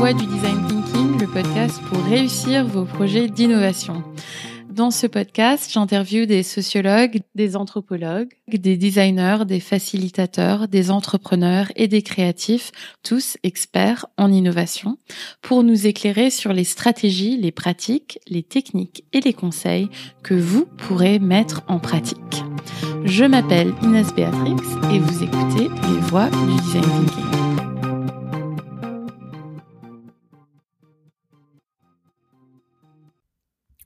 Voix du Design Thinking, le podcast pour réussir vos projets d'innovation. Dans ce podcast, j'interviewe des sociologues, des anthropologues, des designers, des facilitateurs, des entrepreneurs et des créatifs, tous experts en innovation, pour nous éclairer sur les stratégies, les pratiques, les techniques et les conseils que vous pourrez mettre en pratique. Je m'appelle Inès Béatrix et vous écoutez Les Voix du Design Thinking.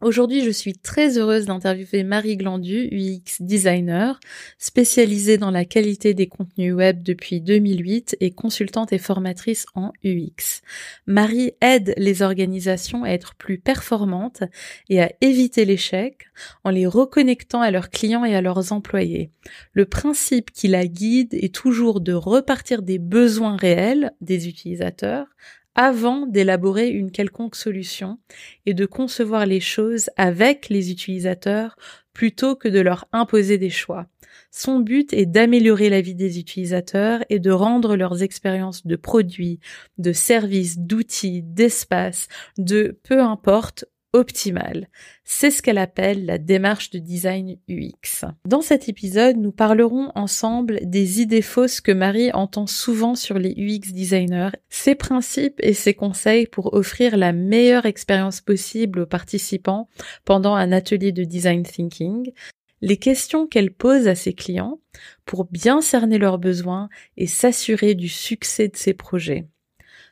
Aujourd'hui, je suis très heureuse d'interviewer Marie Glandu, UX designer, spécialisée dans la qualité des contenus web depuis 2008 et consultante et formatrice en UX. Marie aide les organisations à être plus performantes et à éviter l'échec en les reconnectant à leurs clients et à leurs employés. Le principe qui la guide est toujours de repartir des besoins réels des utilisateurs avant d'élaborer une quelconque solution et de concevoir les choses avec les utilisateurs plutôt que de leur imposer des choix. Son but est d'améliorer la vie des utilisateurs et de rendre leurs expériences de produits, de services, d'outils, d'espace, de peu importe optimale. C'est ce qu'elle appelle la démarche de design UX. Dans cet épisode, nous parlerons ensemble des idées fausses que Marie entend souvent sur les UX designers, ses principes et ses conseils pour offrir la meilleure expérience possible aux participants pendant un atelier de design thinking, les questions qu'elle pose à ses clients pour bien cerner leurs besoins et s'assurer du succès de ses projets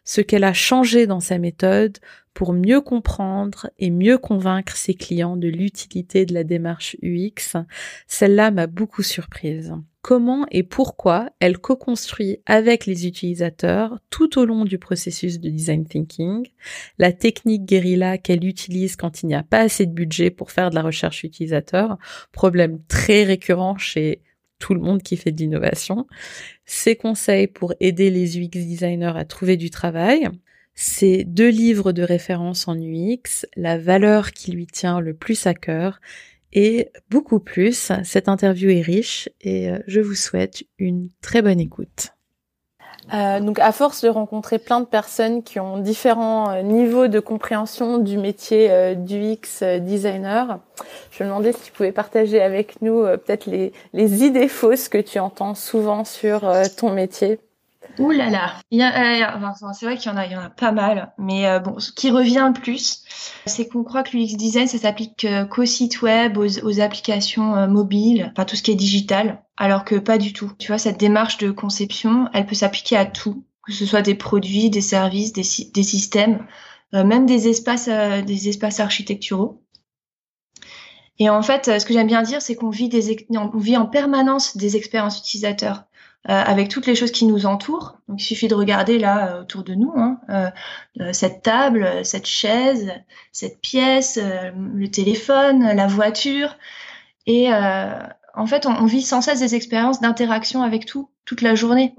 ce qu'elle a changé dans sa méthode pour mieux comprendre et mieux convaincre ses clients de l'utilité de la démarche UX, celle-là m'a beaucoup surprise. Comment et pourquoi elle co-construit avec les utilisateurs tout au long du processus de design thinking, la technique guérilla qu'elle utilise quand il n'y a pas assez de budget pour faire de la recherche utilisateur, problème très récurrent chez tout le monde qui fait de l'innovation, ses conseils pour aider les UX designers à trouver du travail, ses deux livres de référence en UX, la valeur qui lui tient le plus à cœur et beaucoup plus. Cette interview est riche et euh, je vous souhaite une très bonne écoute. Euh, donc, à force de rencontrer plein de personnes qui ont différents euh, niveaux de compréhension du métier euh, d'UX designer, je me demandais si tu pouvais partager avec nous peut-être les idées fausses que tu entends souvent sur ton métier. Ouh là là, c'est vrai qu'il y en a, pas mal, mais euh, bon, ce qui revient le plus, c'est qu'on croit que l'UX design ça s'applique qu'au site web, aux, applications euh, mobiles, enfin tout ce qui est digital, alors que pas du tout. Tu vois, cette démarche de conception, elle peut s'appliquer à tout, que ce soit des produits, des services, des, systèmes, euh, même des espaces, des espaces architecturaux. Et en fait, ce que j'aime bien dire, c'est qu'on vit vit en permanence des expériences utilisateurs. Euh, avec toutes les choses qui nous entourent. Donc il suffit de regarder là euh, autour de nous, hein, euh, cette table, cette chaise, cette pièce, le téléphone, la voiture. Et en fait, on, vit sans cesse des expériences d'interaction avec tout, toute la journée.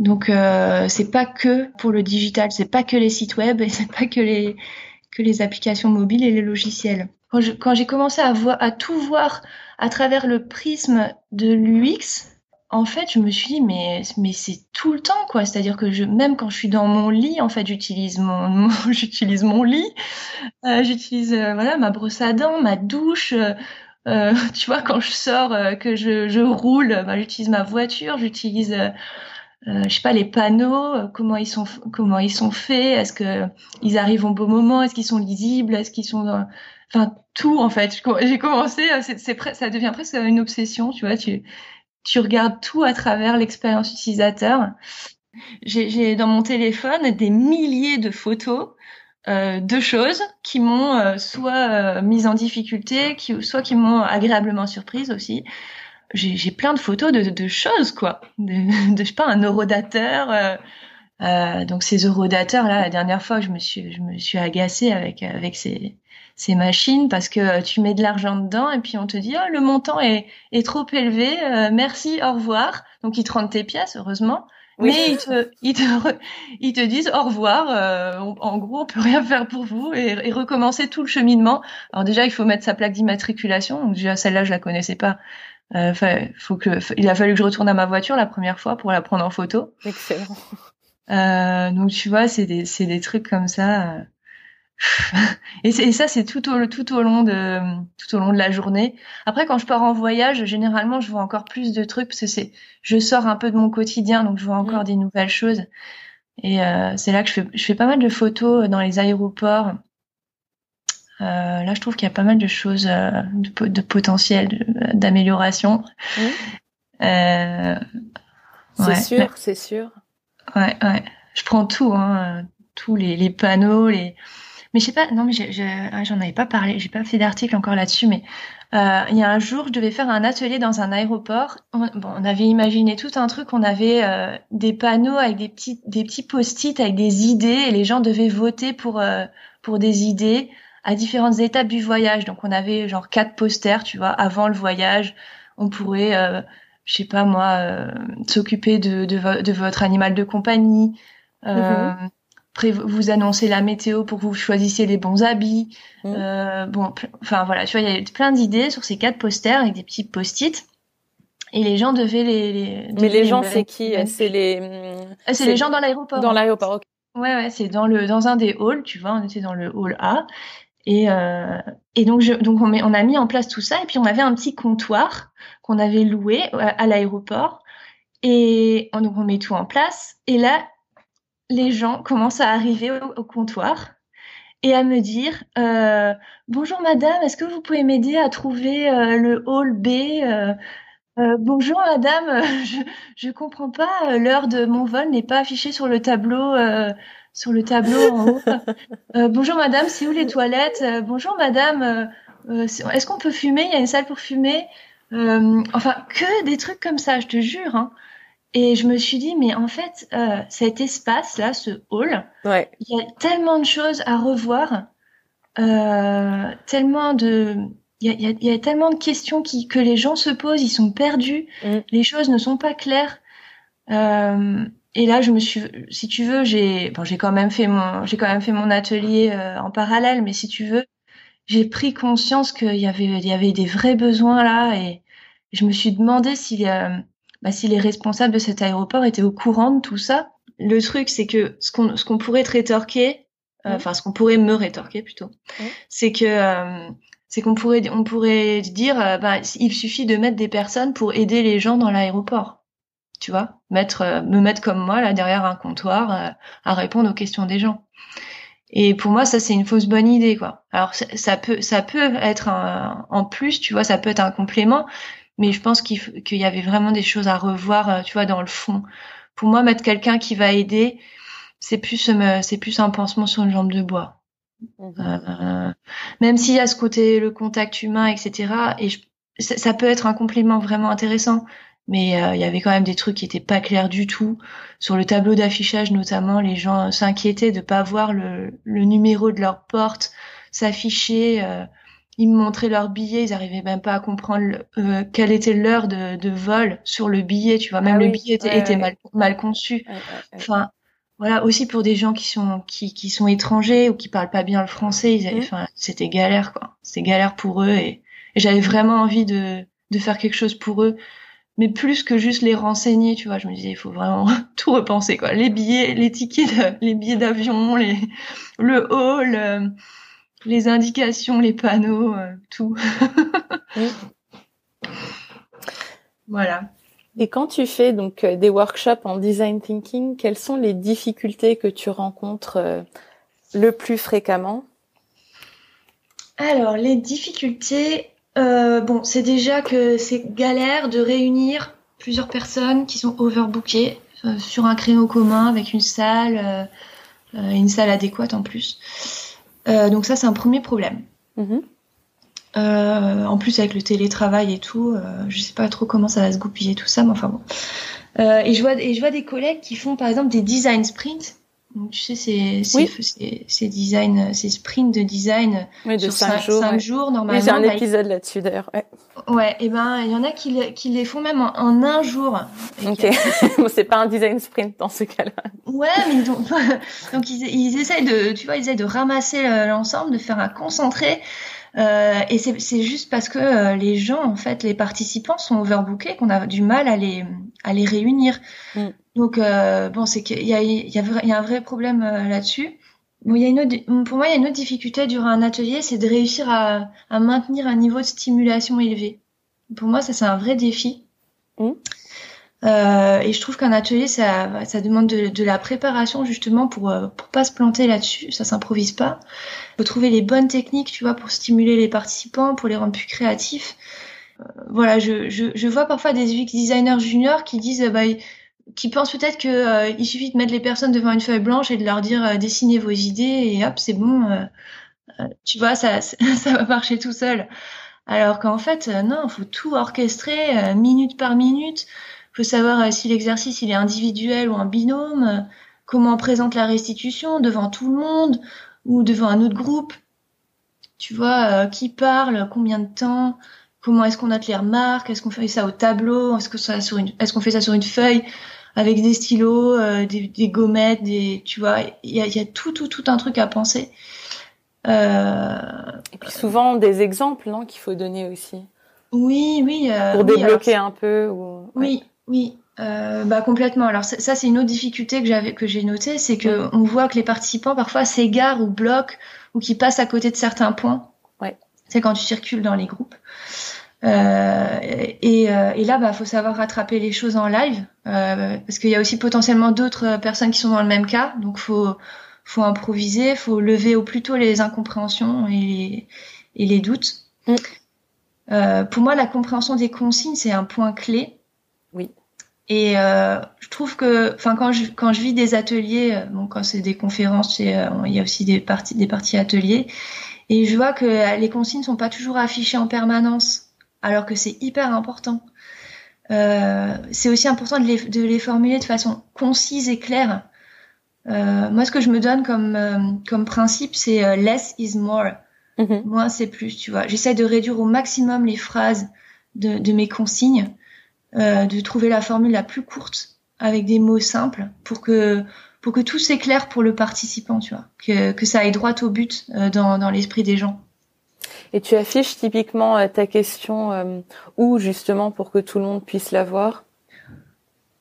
donc c'est pas que pour le digital, c'est pas que les sites web et c'est pas que les que les applications mobiles et les logiciels. Quand j'ai commencé à, voir, à tout voir à travers le prisme de l'UX, en fait, je me suis dit mais mais c'est tout le temps quoi. C'est-à-dire que je même quand je suis dans mon lit, en fait, j'utilise mon, j'utilise mon lit, euh, j'utilise euh, voilà ma brosse à dents, ma douche. Euh, tu vois, quand je sors, que je, je roule, bah, j'utilise ma voiture, j'utilise je sais pas les panneaux, comment ils sont comment ils sont faits, est-ce que ils arrivent au bon moment, est-ce qu'ils sont lisibles, est-ce qu'ils sont enfin tout en fait. J'ai commencé, euh, ça devient presque une obsession, tu vois. Tu, tu regardes tout à travers l'expérience utilisateur. J'ai, dans mon téléphone des milliers de photos euh, de choses qui m'ont euh, soit euh, mise en difficulté, qui, soit qui m'ont agréablement surprise aussi. J'ai, plein de photos de, de choses quoi, de, je sais pas un eurodateur. donc ces eurodateurs là, la dernière fois, je me suis je me suis agacée avec avec ces ces machines parce que tu mets de l'argent dedans et puis on te dit oh, le montant est, est trop élevé, euh, merci, au revoir. Donc ils te rendent tes pièces, heureusement. Mais ils te, ils, te, ils te disent au revoir. Euh, en gros, on peut rien faire pour vous et, et, recommencer tout le cheminement. Alors déjà, il faut mettre sa plaque d'immatriculation. Donc déjà celle-là, je la connaissais pas. Enfin, faut que, il a fallu que je retourne à ma voiture la première fois pour la prendre en photo. Excellent. Euh, donc tu vois, c'est des, c'est des trucs comme ça. Euh. et, et, ça, c'est tout au, tout au long de, tout au long de la journée. Après, quand je pars en voyage, généralement, je vois encore plus de trucs parce que c'est, je sors un peu de mon quotidien, donc je vois encore mmh. des nouvelles choses. Et euh, c'est là que je fais, je fais pas mal de photos dans les aéroports. Euh, là, je trouve qu'il y a pas mal de choses euh, de, de, potentiel d'amélioration. Mmh. Euh, c'est sûr, c'est sûr. Ouais, ouais. Je prends tout, hein, tous les, les panneaux, les. Mais je sais pas, non, mais j'en avais pas parlé, j'ai pas fait d'article encore là-dessus, mais euh, il y a un jour, je devais faire un atelier dans un aéroport. On, bon, on avait imaginé tout un truc, on avait euh, des panneaux avec des petits, des petits post-it avec des idées, et les gens devaient voter pour euh, pour des idées à différentes étapes du voyage. Donc on avait genre quatre posters, tu vois, avant le voyage, on pourrait euh, je sais pas moi, euh, s'occuper de, de, de, votre animal de compagnie, euh, mm-hmm. Vous annoncer la météo pour que vous choisissiez les bons habits. Mm. Euh, bon, enfin voilà, tu vois, il y a plein d'idées sur ces quatre posters avec des petits post-it. Et les gens devaient les. les Mais les gens, c'est qui? C'est les. Ah, c'est les gens dans l'aéroport. Dans l'aéroport. ok. Ouais, ouais, c'est dans le dans un des halls, tu vois, on était dans le hall A. Et, euh, et donc, je, donc on, met, on, a mis en place tout ça. Et puis, on avait un petit comptoir qu'on avait loué euh, à, l'aéroport. Et donc, on met tout en place. Et là, les gens commencent à arriver au, comptoir et à me dire euh, Bonjour madame, est-ce que vous pouvez m'aider à trouver euh, le hall B euh, bonjour madame, je ne comprends pas, l'heure de mon vol n'est pas affichée sur le tableau sur le tableau en haut. Bonjour madame, c'est où les toilettes Bonjour madame, est-ce qu'on peut fumer Il y a une salle pour fumer. enfin, que des trucs comme ça, je te jure. Hein. Et je me suis dit, mais en fait, cet espace-là, ce hall, ouais. il y a tellement de choses à revoir, tellement de... Il y, a, y a, tellement de questions qui, que les gens se posent, ils sont perdus, mm. les choses ne sont pas claires. Euh, et là, je me suis, si tu veux, j'ai, bon, j'ai quand même fait mon, j'ai quand même fait mon atelier euh, en parallèle, mais si tu veux, j'ai pris conscience qu'il y avait, il y avait des vrais besoins là, et je me suis demandé si, euh, bah, si les responsables de cet aéroport étaient au courant de tout ça. Le truc, c'est que ce qu'on, ce qu'on pourrait te rétorquer, euh, enfin, ce qu'on pourrait me rétorquer plutôt, c'est que c'est qu'on pourrait on pourrait dire bah, il suffit de mettre des personnes pour aider les gens dans l'aéroport tu vois, mettre, euh, me mettre comme moi là derrière un comptoir euh, à répondre aux questions des gens. Et pour moi, ça c'est une fausse bonne idée, quoi. Alors ça, peut, ça peut être un, en plus, tu vois, ça peut être un complément, mais je pense qu'il y avait vraiment des choses à revoir, euh, tu vois, dans le fond. Pour moi, mettre quelqu'un qui va aider, c'est plus, c'est plus un pansement sur une jambe de bois. Mmh. Euh, même s'il y a ce côté, le contact humain, etc. Et ça peut être un complément vraiment intéressant mais euh, il y avait quand même des trucs qui étaient pas clairs du tout. Sur le tableau d'affichage notamment, les gens s'inquiétaient de pas voir le, le, numéro de leur porte s'afficher. Euh, ils me montraient leur billet, ils arrivaient même pas à comprendre euh, quelle était l'heure de, de, vol sur le billet. Tu vois, même ah le billet était, était mal, mal, conçu. enfin, voilà, aussi pour des gens qui sont qui, qui sont étrangers ou qui parlent pas bien le français, ils mmh. enfin, c'était galère quoi. C'était galère pour eux et, et j'avais vraiment envie de de faire quelque chose pour eux mais plus que juste les renseigner, tu vois. Je me disais, il faut vraiment tout repenser, quoi. Les billets, les tickets, les billets d'avion, les, le hall, euh, les indications, les panneaux, euh, tout. Voilà. Et quand tu fais donc euh, des workshops en design thinking, quelles sont les difficultés que tu rencontres le plus fréquemment? Alors, les difficultés, euh, bon, c'est déjà que c'est galère de réunir plusieurs personnes qui sont overbookées euh, sur un créneau commun avec une salle, euh, une salle adéquate en plus. Donc ça, c'est un premier problème. Mhm. en plus, avec le télétravail et tout, je sais pas trop comment ça va se goupiller tout ça, mais enfin bon. et je vois et je vois des collègues qui font par exemple des design sprints donc, tu sais, c'est oui. design, c'est sprint de design oui, de sur 5 jours, 5 jours normalement. Oui, j'ai un bah, épisode là-dessus d'ailleurs. Ouais. ouais, et ben il y en a qui, qui les font même en, en un jour. Ok, bon, c'est pas un design sprint dans ce cas-là. Ouais, mais donc, donc ils, ils essayent de, tu vois, ils essayent de ramasser l'ensemble, de faire un concentré. Euh, et c'est juste parce que euh, les gens, en fait, les participants sont overbookés qu'on a du mal à les, à les réunir. Mm. Donc, euh, bon, c'est qu'il y a, il y, a, y a un vrai problème là-dessus. Bon, il y a une autre, pour moi, il y a une autre difficulté durant un atelier, c'est de réussir à, à, maintenir un niveau de stimulation élevé. Pour moi, ça, c'est un vrai défi. Mm. Euh, et je trouve qu'un atelier, ça, ça demande de, de, la préparation justement pour euh, pour pas se planter là-dessus. Ça s'improvise pas. Faut trouver les bonnes techniques, tu vois, pour stimuler les participants, pour les rendre plus créatifs. Euh, voilà, je, je, je, vois parfois des UX designers juniors qui disent, bah, qui pensent peut-être que euh, il suffit de mettre les personnes devant une feuille blanche et de leur dire dessinez vos idées et hop, c'est bon. tu vois, ça, ça va marcher tout seul. Alors qu'en fait, non, faut tout orchestrer minute par minute faut savoir euh, si l'exercice il est individuel ou un binôme, euh, comment on présente la restitution devant tout le monde ou devant un autre groupe. Tu vois, euh, qui parle, combien de temps, comment est-ce qu'on note les remarques, est-ce qu'on fait ça au tableau, est-ce que ça sur une, est-ce qu'on fait ça sur une feuille avec des stylos, des, gommettes, des, tu vois, il y a, y a, tout, tout, tout un truc à penser. Et puis souvent des exemples, non, qu'il faut donner aussi. Oui, oui. Pour débloquer un peu. Ou... Oui, oui, euh, bah complètement. Alors ça, c'est une autre difficulté que j'avais que j'ai notée, c'est que on voit que les participants parfois s'égarent ou bloquent ou qui passent à côté de certains points. Ouais. C'est quand tu circules dans les groupes. Euh, et, euh, et, là, bah, faut savoir rattraper les choses en live, euh, parce qu'il y a aussi potentiellement d'autres personnes qui sont dans le même cas. Donc, faut faut improviser, faut lever au plus tôt les incompréhensions et les, et les doutes. Mm. Euh, pour moi, la compréhension des consignes, c'est un point clé. Oui. Et euh, je trouve que, enfin, quand je quand je vis des ateliers, euh, bon, quand c'est des conférences, euh, il y a aussi des parties des parties ateliers, et je vois que les consignes sont pas toujours affichées en permanence, alors que c'est hyper important. Euh, c'est aussi important de les, de les formuler de façon concise et claire. Euh, moi, ce que je me donne comme euh, comme principe, c'est less is more. Mm-hmm. Moins c'est plus, tu vois. J'essaie de réduire au maximum les phrases de, de mes consignes euh, de trouver la formule la plus courte avec des mots simples pour que pour que tout s'éclaire pour le participant, tu vois, que, que ça aille droit au but euh, dans, dans l'esprit des gens. Et tu affiches typiquement euh, ta question où justement pour que tout le monde puisse la voir?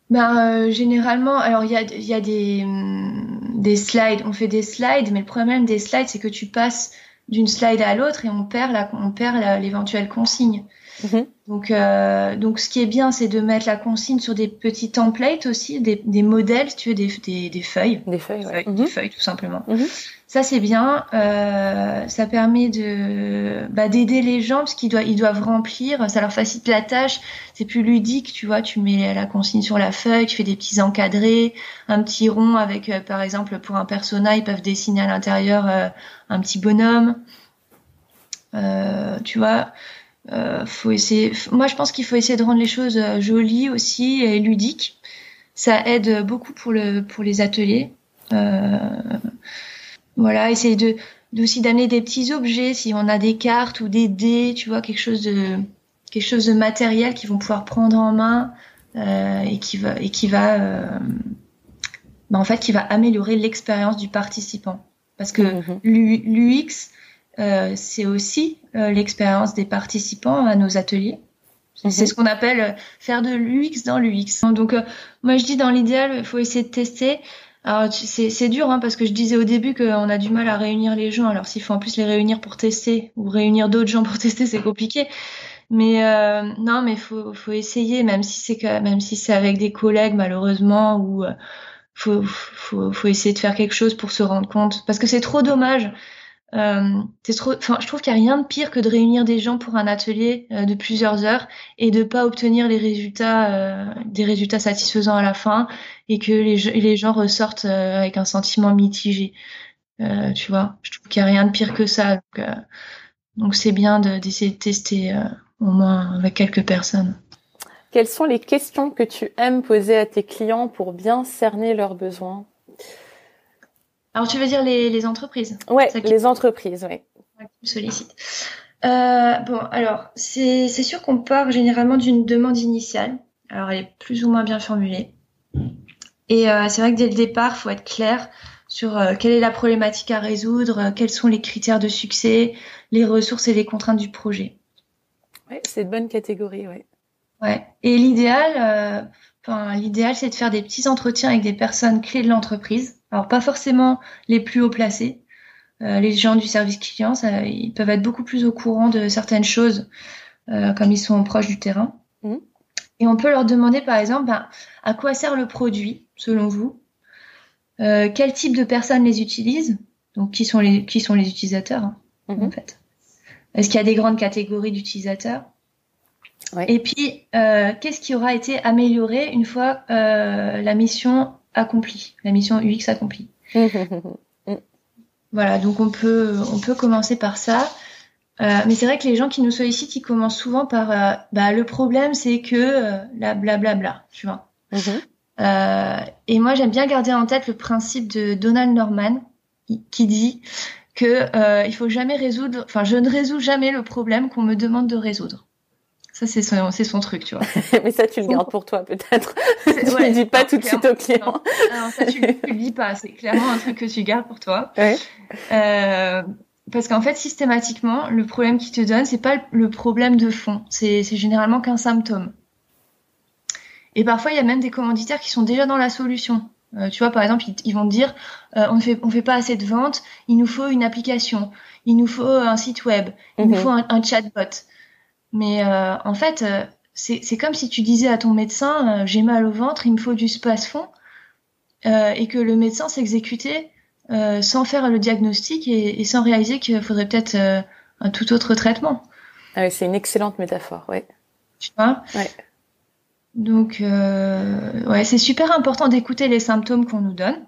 Ben, généralement, alors il y a, y a des, hum, des slides, on fait des slides, mais le problème des slides, c'est que tu passes d'une slide à l'autre et on perd la, on perd l'éventuelle consigne. Mhm. Donc, euh, donc, ce qui est bien, c'est de mettre la consigne sur des petits templates aussi, des, des modèles, tu veux, des, des, des feuilles. Des feuilles, ouais. Des mhm. feuilles, tout simplement. Mhm. Ça, c'est bien. Euh, ça permet de bah, d'aider les gens parce qu'ils doivent, ils doivent remplir. Ça leur facilite la tâche. C'est plus ludique, tu vois. Tu mets la consigne sur la feuille, tu fais des petits encadrés, un petit rond avec, euh, par exemple, pour un persona, ils peuvent dessiner à l'intérieur un petit bonhomme. Tu vois euh, faut essayer. Moi, je pense qu'il faut essayer de rendre les choses euh, jolies aussi et ludiques. Ça aide beaucoup pour le pour les ateliers. Euh, voilà, essayer de aussi d'amener des petits objets si on a des cartes ou des dés, tu vois, quelque chose de quelque chose de matériel qu'ils vont pouvoir prendre en main euh, et qui va et qui va bah, en fait qui va améliorer l'expérience du participant parce que mm-hmm. l'UX c'est aussi euh, l'expérience des participants à nos ateliers. C'est mhm. ce qu'on appelle euh, faire de l'UX dans l'UX. Donc, moi, je dis dans l'idéal, il faut essayer de tester. Alors, c'est dur hein, parce que je disais au début qu'on a du mal à réunir les gens. Alors, s'il faut en plus les réunir pour tester ou réunir d'autres gens pour tester, c'est compliqué. Mais non, mais faut faut essayer, même si c'est même si c'est avec des collègues malheureusement ou faut, faut faut essayer de faire quelque chose pour se rendre compte parce que c'est trop dommage euh, trop, je trouve qu'il n'y a rien de pire que de réunir des gens pour un atelier euh, de plusieurs heures et de pas obtenir les résultats, euh, des résultats satisfaisants à la fin et que les, gens ressortent euh, avec un sentiment mitigé. tu vois, je trouve qu'il n'y a rien de pire que ça. Donc, c'est bien d'essayer de, de, tester au moins avec quelques personnes. Quelles sont les questions que tu aimes poser à tes clients pour bien cerner leurs besoins? Alors, tu veux dire les, les entreprises Ouais, les entreprises, oui. Sollicite. Euh, bon, alors, c'est sûr qu'on part généralement d'une demande initiale. Alors, elle est plus ou moins bien formulée. Et euh, c'est vrai que dès le départ, faut être clair sur quelle est la problématique à résoudre, quels sont les critères de succès, les ressources et les contraintes du projet. Ouais, c'est une bonne catégorie, ouais. Ouais. Et l'idéal, l'idéal, c'est de faire des petits entretiens avec des personnes clés de l'entreprise. Alors pas forcément les plus haut placés, euh, les gens du service client, ça, ils peuvent être beaucoup plus au courant de certaines choses, euh, comme ils sont proches du terrain. Mmh. Et on peut leur demander, par exemple, ben, à quoi sert le produit, selon vous? Euh, Quel type de personnes les utilisent? Donc, qui sont les, qui sont les utilisateurs, hein, mmh. en fait? Est-ce qu'il y a des grandes catégories d'utilisateurs? Et puis, qu'est-ce qui aura été amélioré une fois la mission accomplie, la mission UX accomplie Voilà, donc on peut, on peut commencer par ça. Euh, mais c'est vrai que les gens qui nous sollicitent, ils commencent souvent par euh, bah, le problème, c'est que euh, la blablabla, tu vois. Mhm. et moi, j'aime bien garder en tête le principe de Donald Norman qui dit que il faut jamais résoudre, enfin, je ne résous jamais le problème qu'on me demande de résoudre. Ça, c'est son, c'est son truc, tu vois. Mais ça, tu le gardes pour toi, peut-être. tu ne dis pas tout de suite au client. Non, ça, tu, le dis pas. C'est clairement un truc que tu gardes pour toi. Ouais. Euh, parce qu'en fait, systématiquement, le problème qu'il te donne, c'est pas le problème de fond. C'est, c'est généralement qu'un symptôme. Et parfois, il y a même des commanditaires qui sont déjà dans la solution. Euh, tu vois, par exemple, ils, vont te dire, euh, on ne fait, on fait pas assez de ventes, il nous faut une application, il nous faut un site web, il nous mhm. faut un, un chatbot. Mais euh, en fait, euh, c'est comme si tu disais à ton médecin, euh, j'ai mal au ventre, il me faut du space-fond, et que le médecin s'exécutait sans faire le diagnostic et, sans réaliser qu'il faudrait peut-être un tout autre traitement. Ah c'est une excellente métaphore, ouais. Tu vois? Ouais. Donc, ouais, c'est super important d'écouter les symptômes qu'on nous donne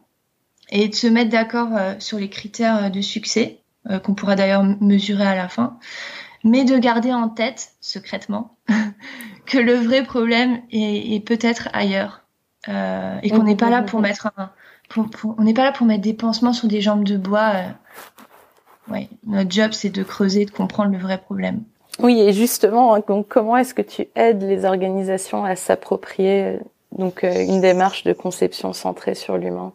et de se mettre d'accord sur les critères de succès qu'on pourra d'ailleurs mesurer à la fin mais de garder en tête, secrètement, que le vrai problème est, peut-être ailleurs. Euh, et qu'on n'est pas là pour mettre un, on n'est pas là pour mettre des pansements sur des jambes de bois. Euh. notre job, c'est de creuser, de comprendre le vrai problème. Oui, et justement, hein, comment est-ce que tu aides les organisations à s'approprier euh, donc une démarche de conception centrée sur l'humain?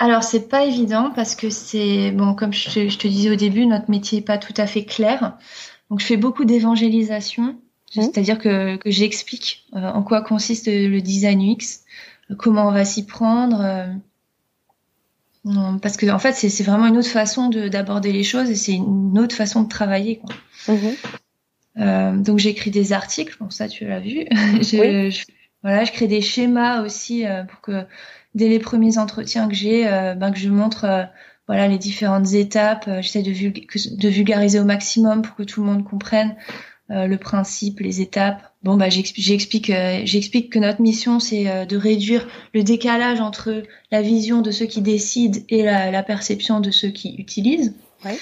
Alors c'est pas évident parce que c'est bon comme je te, disais au début, notre métier est pas tout à fait clair. Donc je fais beaucoup d'évangélisation, mmh. c'est-à-dire que, que j'explique euh, en quoi consiste le design UX, comment on va s'y prendre. Euh, parce que en fait c'est vraiment une autre façon d'aborder les choses et c'est une autre façon de travailler. Quoi. Mmh. Euh, donc j'écris des articles, bon ça tu l'as vu. je, je, voilà, je crée des schémas aussi pour que dès les premiers entretiens que j'ai, euh, ben, que je montre euh, voilà les différentes étapes. Euh, j'essaie de, de, vulgariser au maximum pour que tout le monde comprenne le principe, les étapes. Bon, bah, j'explique, j'explique que notre mission, c'est de réduire le décalage entre la vision de ceux qui décident et la, la perception de ceux qui utilisent. Ouais.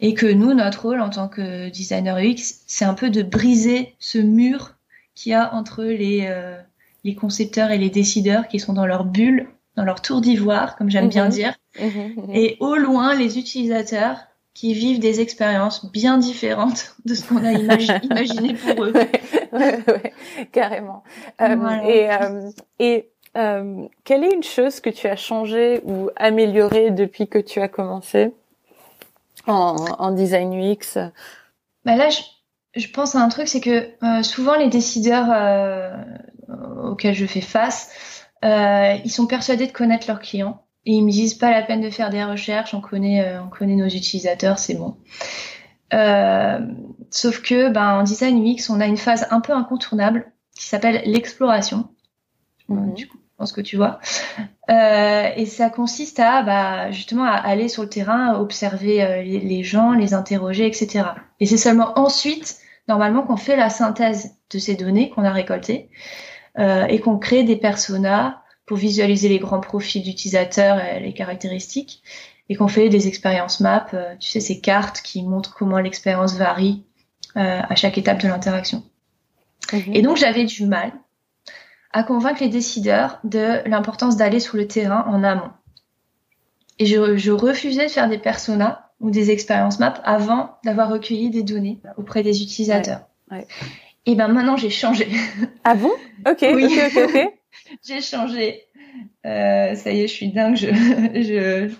Et que nous, notre rôle en tant que designer UX, c'est un peu de briser ce mur qu'il y a entre les, les concepteurs et les décideurs qui sont dans leur bulle, dans leur tour d'ivoire, comme j'aime bien mhm. dire, mhm, mhm. et au loin les utilisateurs qui vivent des expériences bien différentes de ce qu'on a imaginé pour eux. Ouais, ouais, carrément. Euh, et euh, et euh, quelle est une chose que tu as changé ou améliorée depuis que tu as commencé en, en design UX bah Là, je, je, pense à un truc, c'est que euh, souvent les décideurs euh, auxquels je fais face, euh, ils sont persuadés de connaître leurs clients et ils me disent pas la peine de faire des recherches, on connaît, euh, on connaît nos utilisateurs, c'est bon. sauf que, ben, en design UX, on a une phase un peu incontournable qui s'appelle l'exploration. Mhm. Du coup, je pense que tu vois. Euh, et ça consiste à, bah, justement, à aller sur le terrain, observer les, les, gens, les interroger, etc. Et c'est seulement ensuite, normalement, qu'on fait la synthèse de ces données qu'on a récoltées euh, et qu'on crée des personas pour visualiser les grands profils d'utilisateurs et les caractéristiques et qu'on fait des expériences map, euh, tu sais, ces cartes qui montrent comment l'expérience varie euh, à chaque étape de l'interaction. Mhm. Et donc j'avais du mal à convaincre les décideurs de l'importance d'aller sur le terrain en amont. Et je, je, refusais de faire des personas ou des expériences map avant d'avoir recueilli des données auprès des utilisateurs. Ouais. Et ben maintenant j'ai changé. Ah bon? Ok, oui. ok, ok, j'ai changé. Euh, ça y est, je suis dingue, je, je,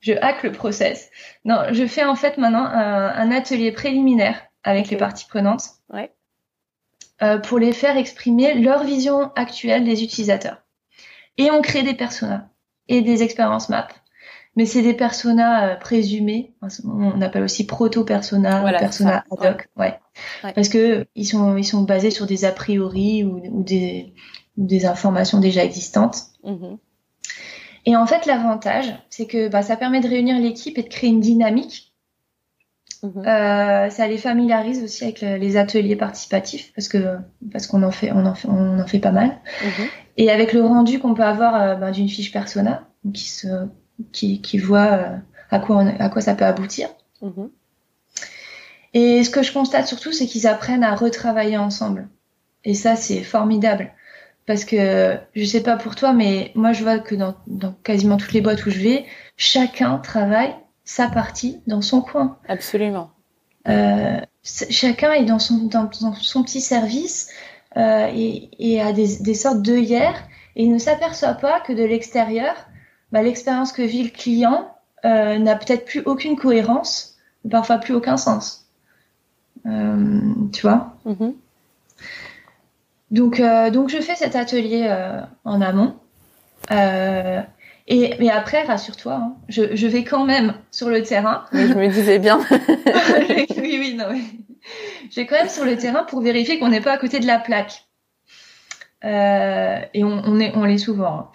je hack le process. Non, je fais en fait maintenant un, atelier préliminaire avec les parties prenantes ouais. euh, pour les faire exprimer leur vision actuelle des utilisateurs. Et on crée des personas et des expériences map. Mais c'est des personas euh, présumés. On appelle aussi proto-persona, voilà, persona ad hoc. Ouais. Ouais. Parce que ils sont, ils sont basés sur des a priori ou, ou des, des informations déjà existantes. Mm-hmm. Et en fait, l'avantage, c'est que bah, ça permet de réunir l'équipe et de créer une dynamique. Mm-hmm. Euh, ça les familiarise aussi avec les ateliers participatifs parce que parce qu'on en fait on en fait on en fait pas mal mm-hmm. et avec le rendu qu'on peut avoir euh, bah, d'une fiche persona qui se qui, qui voit euh, à quoi à quoi ça peut aboutir et ce que je constate surtout c'est qu'ils apprennent à retravailler ensemble et ça c'est formidable parce que je sais pas pour toi, mais moi je vois que dans, quasiment toutes les boîtes où je vais, chacun travaille sa partie dans son coin. Absolument. Euh, chacun est dans son, dans, son petit service euh, et, a des, sortes d'œillères et il ne s'aperçoit pas que de l'extérieur, bah, l'expérience que vit le client euh, n'a peut-être plus aucune cohérence, parfois plus aucun sens. Tu vois mm-hmm. Donc, euh, donc je fais cet atelier euh, en amont. Euh, et mais après, rassure-toi, hein, je, je, vais quand même sur le terrain. je me disais bien. oui, oui, non. Oui. Je vais quand même sur le terrain pour vérifier qu'on n'est pas à côté de la plaque. Euh, et on, on, est, on l'est souvent. Hein.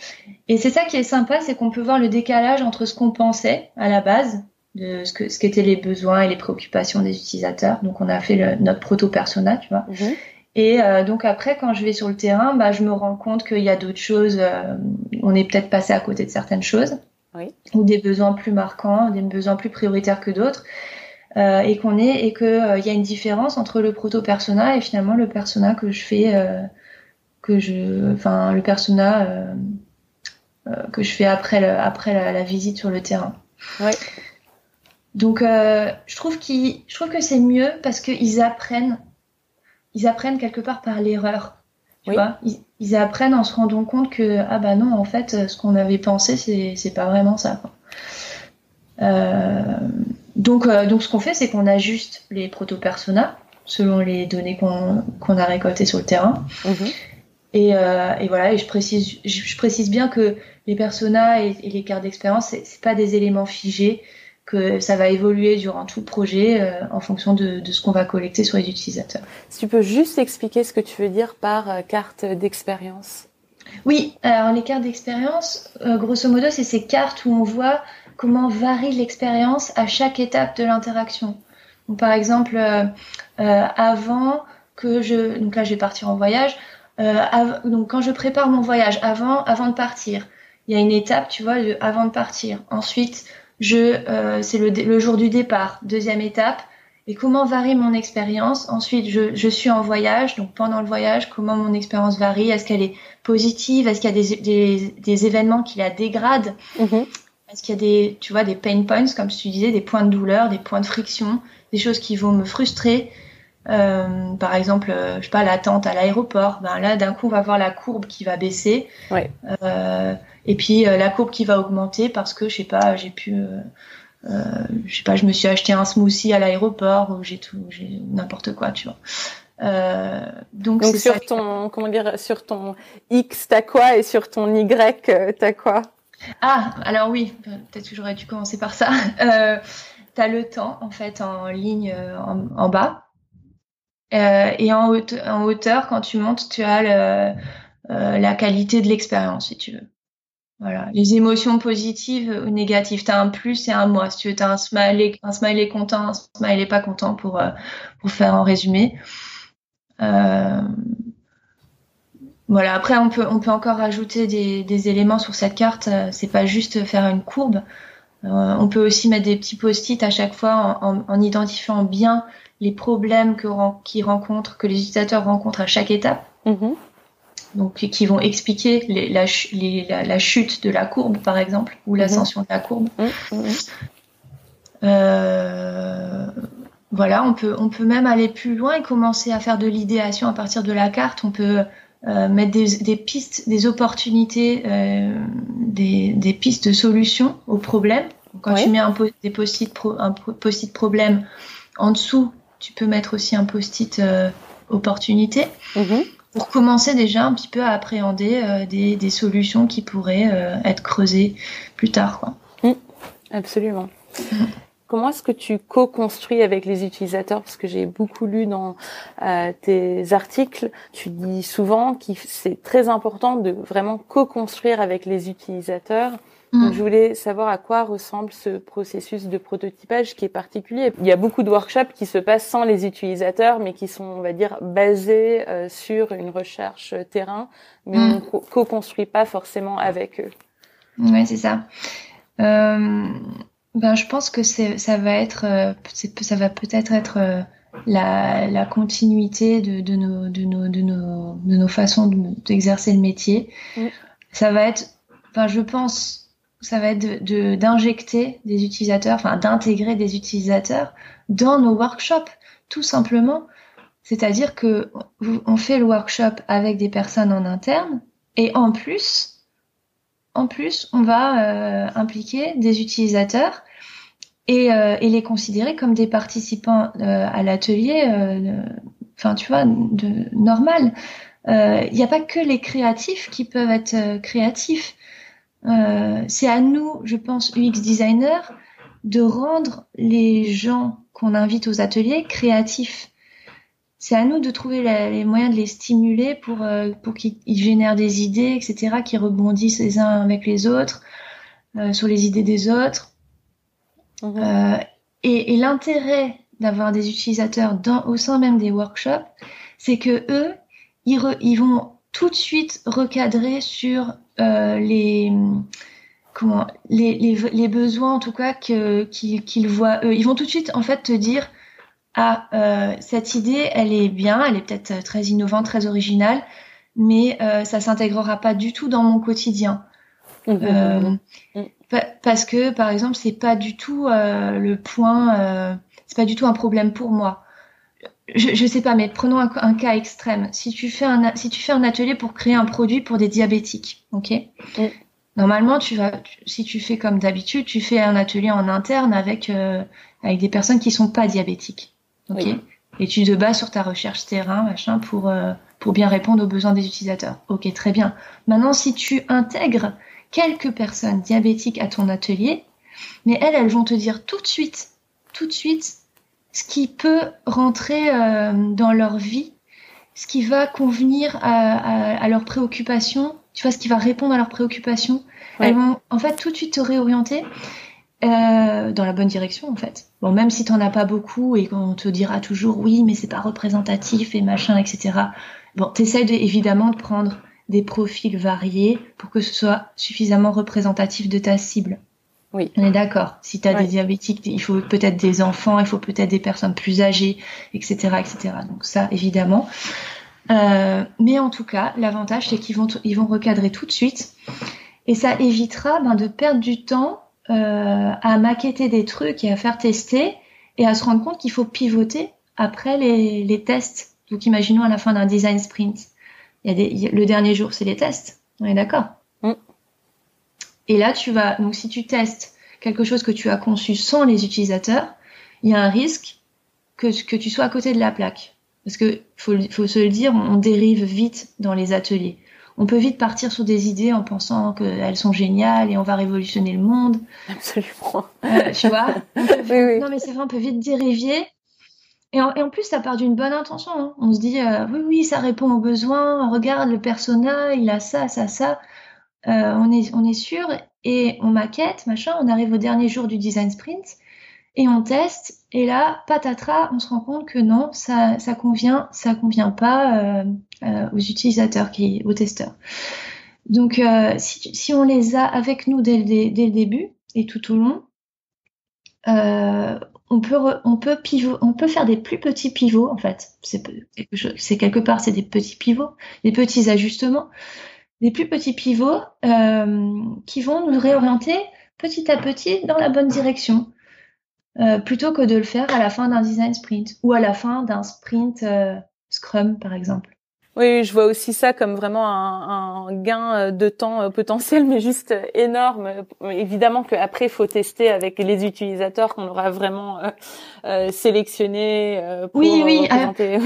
Et c'est ça qui est sympa, c'est qu'on peut voir le décalage entre ce qu'on pensait à la base, de ce que ce qu'étaient les besoins et les préoccupations des utilisateurs. Donc on a fait le, notre proto persona, tu vois. Mhm. Et euh, donc après, quand je vais sur le terrain, bah, je me rends compte qu'il y a d'autres choses. Euh, on est peut-être passé à côté de certaines choses, oui. ou des besoins plus marquants, des besoins plus prioritaires que d'autres, euh, et qu'on est et que euh, il y a une différence entre le proto persona et finalement le persona que je fais, que je, enfin le persona que je fais après le, après la, la, visite sur le terrain. Oui. Donc je trouve qu'ils, je trouve que c'est mieux parce qu'ils apprennent ils apprennent quelque part par l'erreur. Tu vois ils, apprennent en se rendant compte que ah bah non en fait ce qu'on avait pensé c'est c'est pas vraiment ça. Euh, donc euh, donc ce qu'on fait c'est qu'on ajuste les proto personas selon les données qu'on qu'on a récoltées sur le terrain. Mhm. Et, euh, et, voilà, et je précise, je, précise bien que les personas et, et les cartes d'expérience, c'est pas des éléments figés que ça va évoluer durant tout le projet euh, en fonction de, de ce qu'on va collecter sur les utilisateurs. Si tu peux juste expliquer ce que tu veux dire par euh, carte d'expérience. Oui, alors les cartes d'expérience, euh, grosso modo, c'est ces cartes où on voit comment varie l'expérience à chaque étape de l'interaction. par exemple, avant que je, donc là je vais partir en voyage, donc quand je prépare mon voyage, avant, avant de partir, il y a une étape, tu vois, de, avant de partir. Ensuite, je, euh, c'est le, jour du départ, deuxième étape. Et comment varie mon expérience? Ensuite, je, je, suis en voyage, donc pendant le voyage, comment mon expérience varie? Est-ce qu'elle est positive? Est-ce qu'il y a des, des, des, événements qui la dégradent? Mm-hmm. Est-ce qu'il y a des, tu vois, des pain points, comme tu disais, des points de douleur, des points de friction, des choses qui vont me frustrer? Euh, par exemple, euh, je sais pas, l'attente à l'aéroport. Ben là, d'un coup, on va voir la courbe qui va baisser. Ouais. Euh, et puis euh, la courbe qui va augmenter parce que je sais pas, j'ai pu, euh, euh, je sais pas, je me suis acheté un smoothie à l'aéroport ou j'ai tout, j'ai n'importe quoi, tu vois. Euh, donc, donc sur ton, comment dire, sur ton X, t'as quoi et sur ton Y, t'as quoi? Ah, alors oui, peut-être que j'aurais dû commencer par ça. Euh, t'as le temps en fait en ligne en, en bas euh, et en, hauteur, en hauteur, quand tu montes, tu as le, la qualité de l'expérience, si tu veux. Voilà, les émotions positives ou négatives. Tu as un plus et un moins. Si tu veux, tu as un smiley, un smiley content, un smiley pas content pour, euh, faire un résumé. Euh... Voilà, après, on peut, encore rajouter des, éléments sur cette carte. Euh, c'est pas juste faire une courbe. On peut aussi mettre des petits post-it à chaque fois en, en, identifiant bien les problèmes que, qu'ils rencontrent, que les utilisateurs rencontrent à chaque étape. Mm-hmm donc qui vont expliquer les, la, les, la, la, chute de la courbe, par exemple, ou l'ascension de la courbe. Mmh, mmh. Euh, voilà, on peut, on peut même aller plus loin et commencer à faire de l'idéation à partir de la carte. On peut mettre des, pistes, des opportunités, des, pistes de solutions aux problèmes. Quand tu mets un, des post-it post problème en dessous, tu peux mettre aussi un post-it opportunité. Pour commencer déjà un petit peu à appréhender euh, des, solutions qui pourraient euh, être creusées plus tard. Quoi. Mmh, absolument. Mmh. Comment est-ce que tu co-construis avec les utilisateurs? Parce que j'ai beaucoup lu dans euh, tes articles, tu dis souvent que c'est très important de vraiment co-construire avec les utilisateurs donc, mm. je voulais savoir à quoi ressemble ce processus de prototypage qui est particulier. Il y a beaucoup de workshops qui se passent sans les utilisateurs, mais qui sont, on va dire, basés euh, sur une recherche terrain, mais mm. on ne co-construit pas forcément avec eux. Ouais, c'est ça. Euh, ben, je pense que ça va être, euh, ça va peut-être être, la, la, continuité de, de, nos, de, nos, de, nos, de nos façons d'exercer le métier. Mm. Ça va être, enfin, je pense ça va être d'injecter des utilisateurs, enfin d'intégrer des utilisateurs dans nos workshops, tout simplement. C'est-à-dire que on fait le workshop avec des personnes en interne et en plus, en plus, on va euh, impliquer des utilisateurs et, euh, et, les considérer comme des participants euh, à l'atelier. Enfin, tu vois, de normal. Il n'y a pas que les créatifs qui peuvent être créatifs. Euh, c'est à nous, je pense, UX designers, de rendre les gens qu'on invite aux ateliers créatifs. C'est à nous de trouver les moyens de les stimuler pour, euh, pour qu'ils génèrent des idées, etc., qui rebondissent les uns avec les autres, euh, sur les idées des autres. Mhm. et, et l'intérêt d'avoir des utilisateurs dans, au sein même des workshops, c'est que eux, ils, ils vont tout de suite recadrer sur les comment les, les, les, besoins en tout cas que qu'ils voient eux. Ils vont tout de suite en fait te dire ah euh, cette idée elle est bien, elle est peut-être très innovante, très originale, mais euh, ça s'intégrera pas du tout dans mon quotidien. Mmh, mmh, mmh. parce que par exemple c'est pas du tout le point, c'est pas du tout un problème pour moi je, je sais pas, mais prenons un, cas extrême. Si tu fais un si tu fais un atelier pour créer un produit pour des diabétiques, ok? Mm. Normalement, tu vas, si tu fais comme d'habitude, tu fais un atelier en interne avec euh, avec des personnes qui sont pas diabétiques, ok? Et tu te bats sur ta recherche terrain, machin, pour euh, pour bien répondre aux besoins des utilisateurs. Ok, très bien. Maintenant, si tu intègres quelques personnes diabétiques à ton atelier, mais elles, elles vont te dire tout de suite, tout de suite, ce qui peut rentrer euh, dans leur vie, ce qui va convenir à, leurs préoccupations, tu vois, ce qui va répondre à leurs préoccupations. Elles vont en fait tout de suite te réorienter euh, dans la bonne direction en fait. Bon, même si tu n'en as pas beaucoup et qu'on te dira toujours oui, mais c'est pas représentatif et machin, etc. Bon, t'essayes de, évidemment de prendre des profils variés pour que ce soit suffisamment représentatif de ta cible. Oui. On est d'accord. Si tu as des diabétiques, il faut peut-être des enfants, il faut peut-être des personnes plus âgées, etc., etc. Donc ça, évidemment. Euh, mais en tout cas, l'avantage, c'est qu'ils vont, ils vont recadrer tout de suite. Et ça évitera ben, de perdre du temps euh, à maqueter des trucs et à faire tester et à se rendre compte qu'il faut pivoter après les, les, tests. Donc imaginons à la fin d'un design sprint. Il y a des, le dernier jour, c'est les tests. On est d'accord? Et là, tu vas, donc si tu testes quelque chose que tu as conçu sans les utilisateurs, il y a un risque que, que tu sois à côté de la plaque. Parce que faut, faut se le dire, on dérive vite dans les ateliers. On peut vite partir sur des idées en pensant qu'elles sont géniales et on va révolutionner le monde. Absolument. Euh, tu vois? Oui, oui. Non mais c'est vrai, on peut vite dériver. Et en, et en plus, ça part d'une bonne intention. Hein. On se dit, euh, oui, oui, ça répond aux besoins. Regarde, le persona, il a ça, ça, ça. Euh, on, est, sûr et on maquette, machin, on arrive au dernier jour du design sprint et on teste et là, patatras, on se rend compte que non, ça, ça convient, ça convient pas euh, euh, aux utilisateurs, qui, aux testeurs. Donc, si, on les a avec nous dès le, début et tout au long, on peut faire des plus petits pivots en fait. C'est quelque part, c'est des petits pivots, des petits ajustements des plus petits pivots euh, qui vont nous réorienter petit à petit dans la bonne direction. Euh, plutôt que de le faire à la fin d'un design sprint ou à la fin d'un sprint euh, Scrum par exemple. Oui, je vois aussi ça comme vraiment un, un gain euh, de temps euh, potentiel, mais juste euh, énorme. Évidemment qu'après, il faut tester avec les utilisateurs qu'on aura vraiment euh, sélectionnés pour oui, oui, représenter.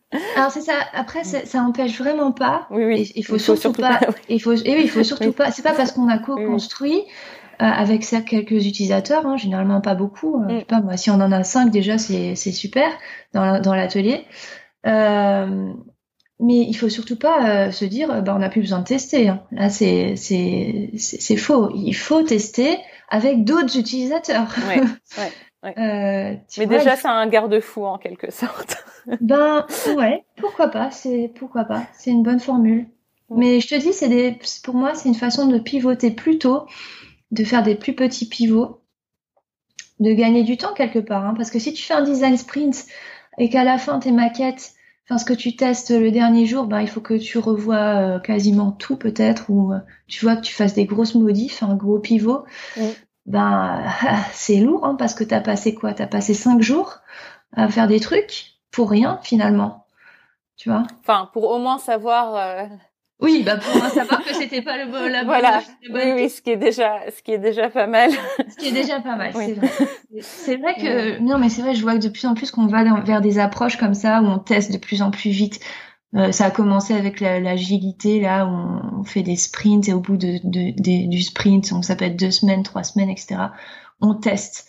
Alors, c'est ça. Après, ça empêche vraiment pas. Oui, oui. Il, faut, surtout, pas. Il faut. Et oui, il faut surtout pas. C'est pas parce qu'on a co-construit. avec ça quelques utilisateurs, hein, généralement pas beaucoup. Mm. Je sais pas moi, si on en a cinq déjà, c'est super dans, dans l'atelier. Euh, mais il faut surtout pas euh, se dire, bah, on n'a plus besoin de tester. Hein. Là, c'est c'est c'est faux. Il faut tester avec d'autres utilisateurs. Ouais, ouais, ouais. euh, Mais déjà, c'est un garde-fou en quelque sorte. ben ouais, pourquoi pas C'est pourquoi pas C'est une bonne formule. Mais je te dis, c'est des, pour moi, c'est une façon de pivoter plus tôt, de faire des plus petits pivots, de gagner du temps quelque part. Hein. parce que si tu fais un design sprint et qu'à la fin tes maquettes Enfin, ce que tu testes le dernier jour, ben, il faut que tu revois euh, quasiment tout peut-être, ou euh, tu vois que tu fasses des grosses modifs, un gros pivot. Ben, c'est lourd, hein, parce que tu as passé quoi? Tu as passé cinq jours à faire des trucs pour rien finalement. Tu vois? Enfin, pour au moins savoir euh, oui, bah pour savoir que c'était pas le bon la Voilà. oui, oui, ce qui est déjà ce qui est déjà pas mal. ce qui est déjà pas mal, c'est vrai. C'est vrai que non mais c'est vrai, je vois que de plus en plus qu'on va vers des approches comme ça où on teste de plus en plus vite. Euh, ça a commencé avec l'agilité là où on fait des sprints et au bout de, de, du sprint, donc ça peut être deux semaines, trois semaines, etc. On teste.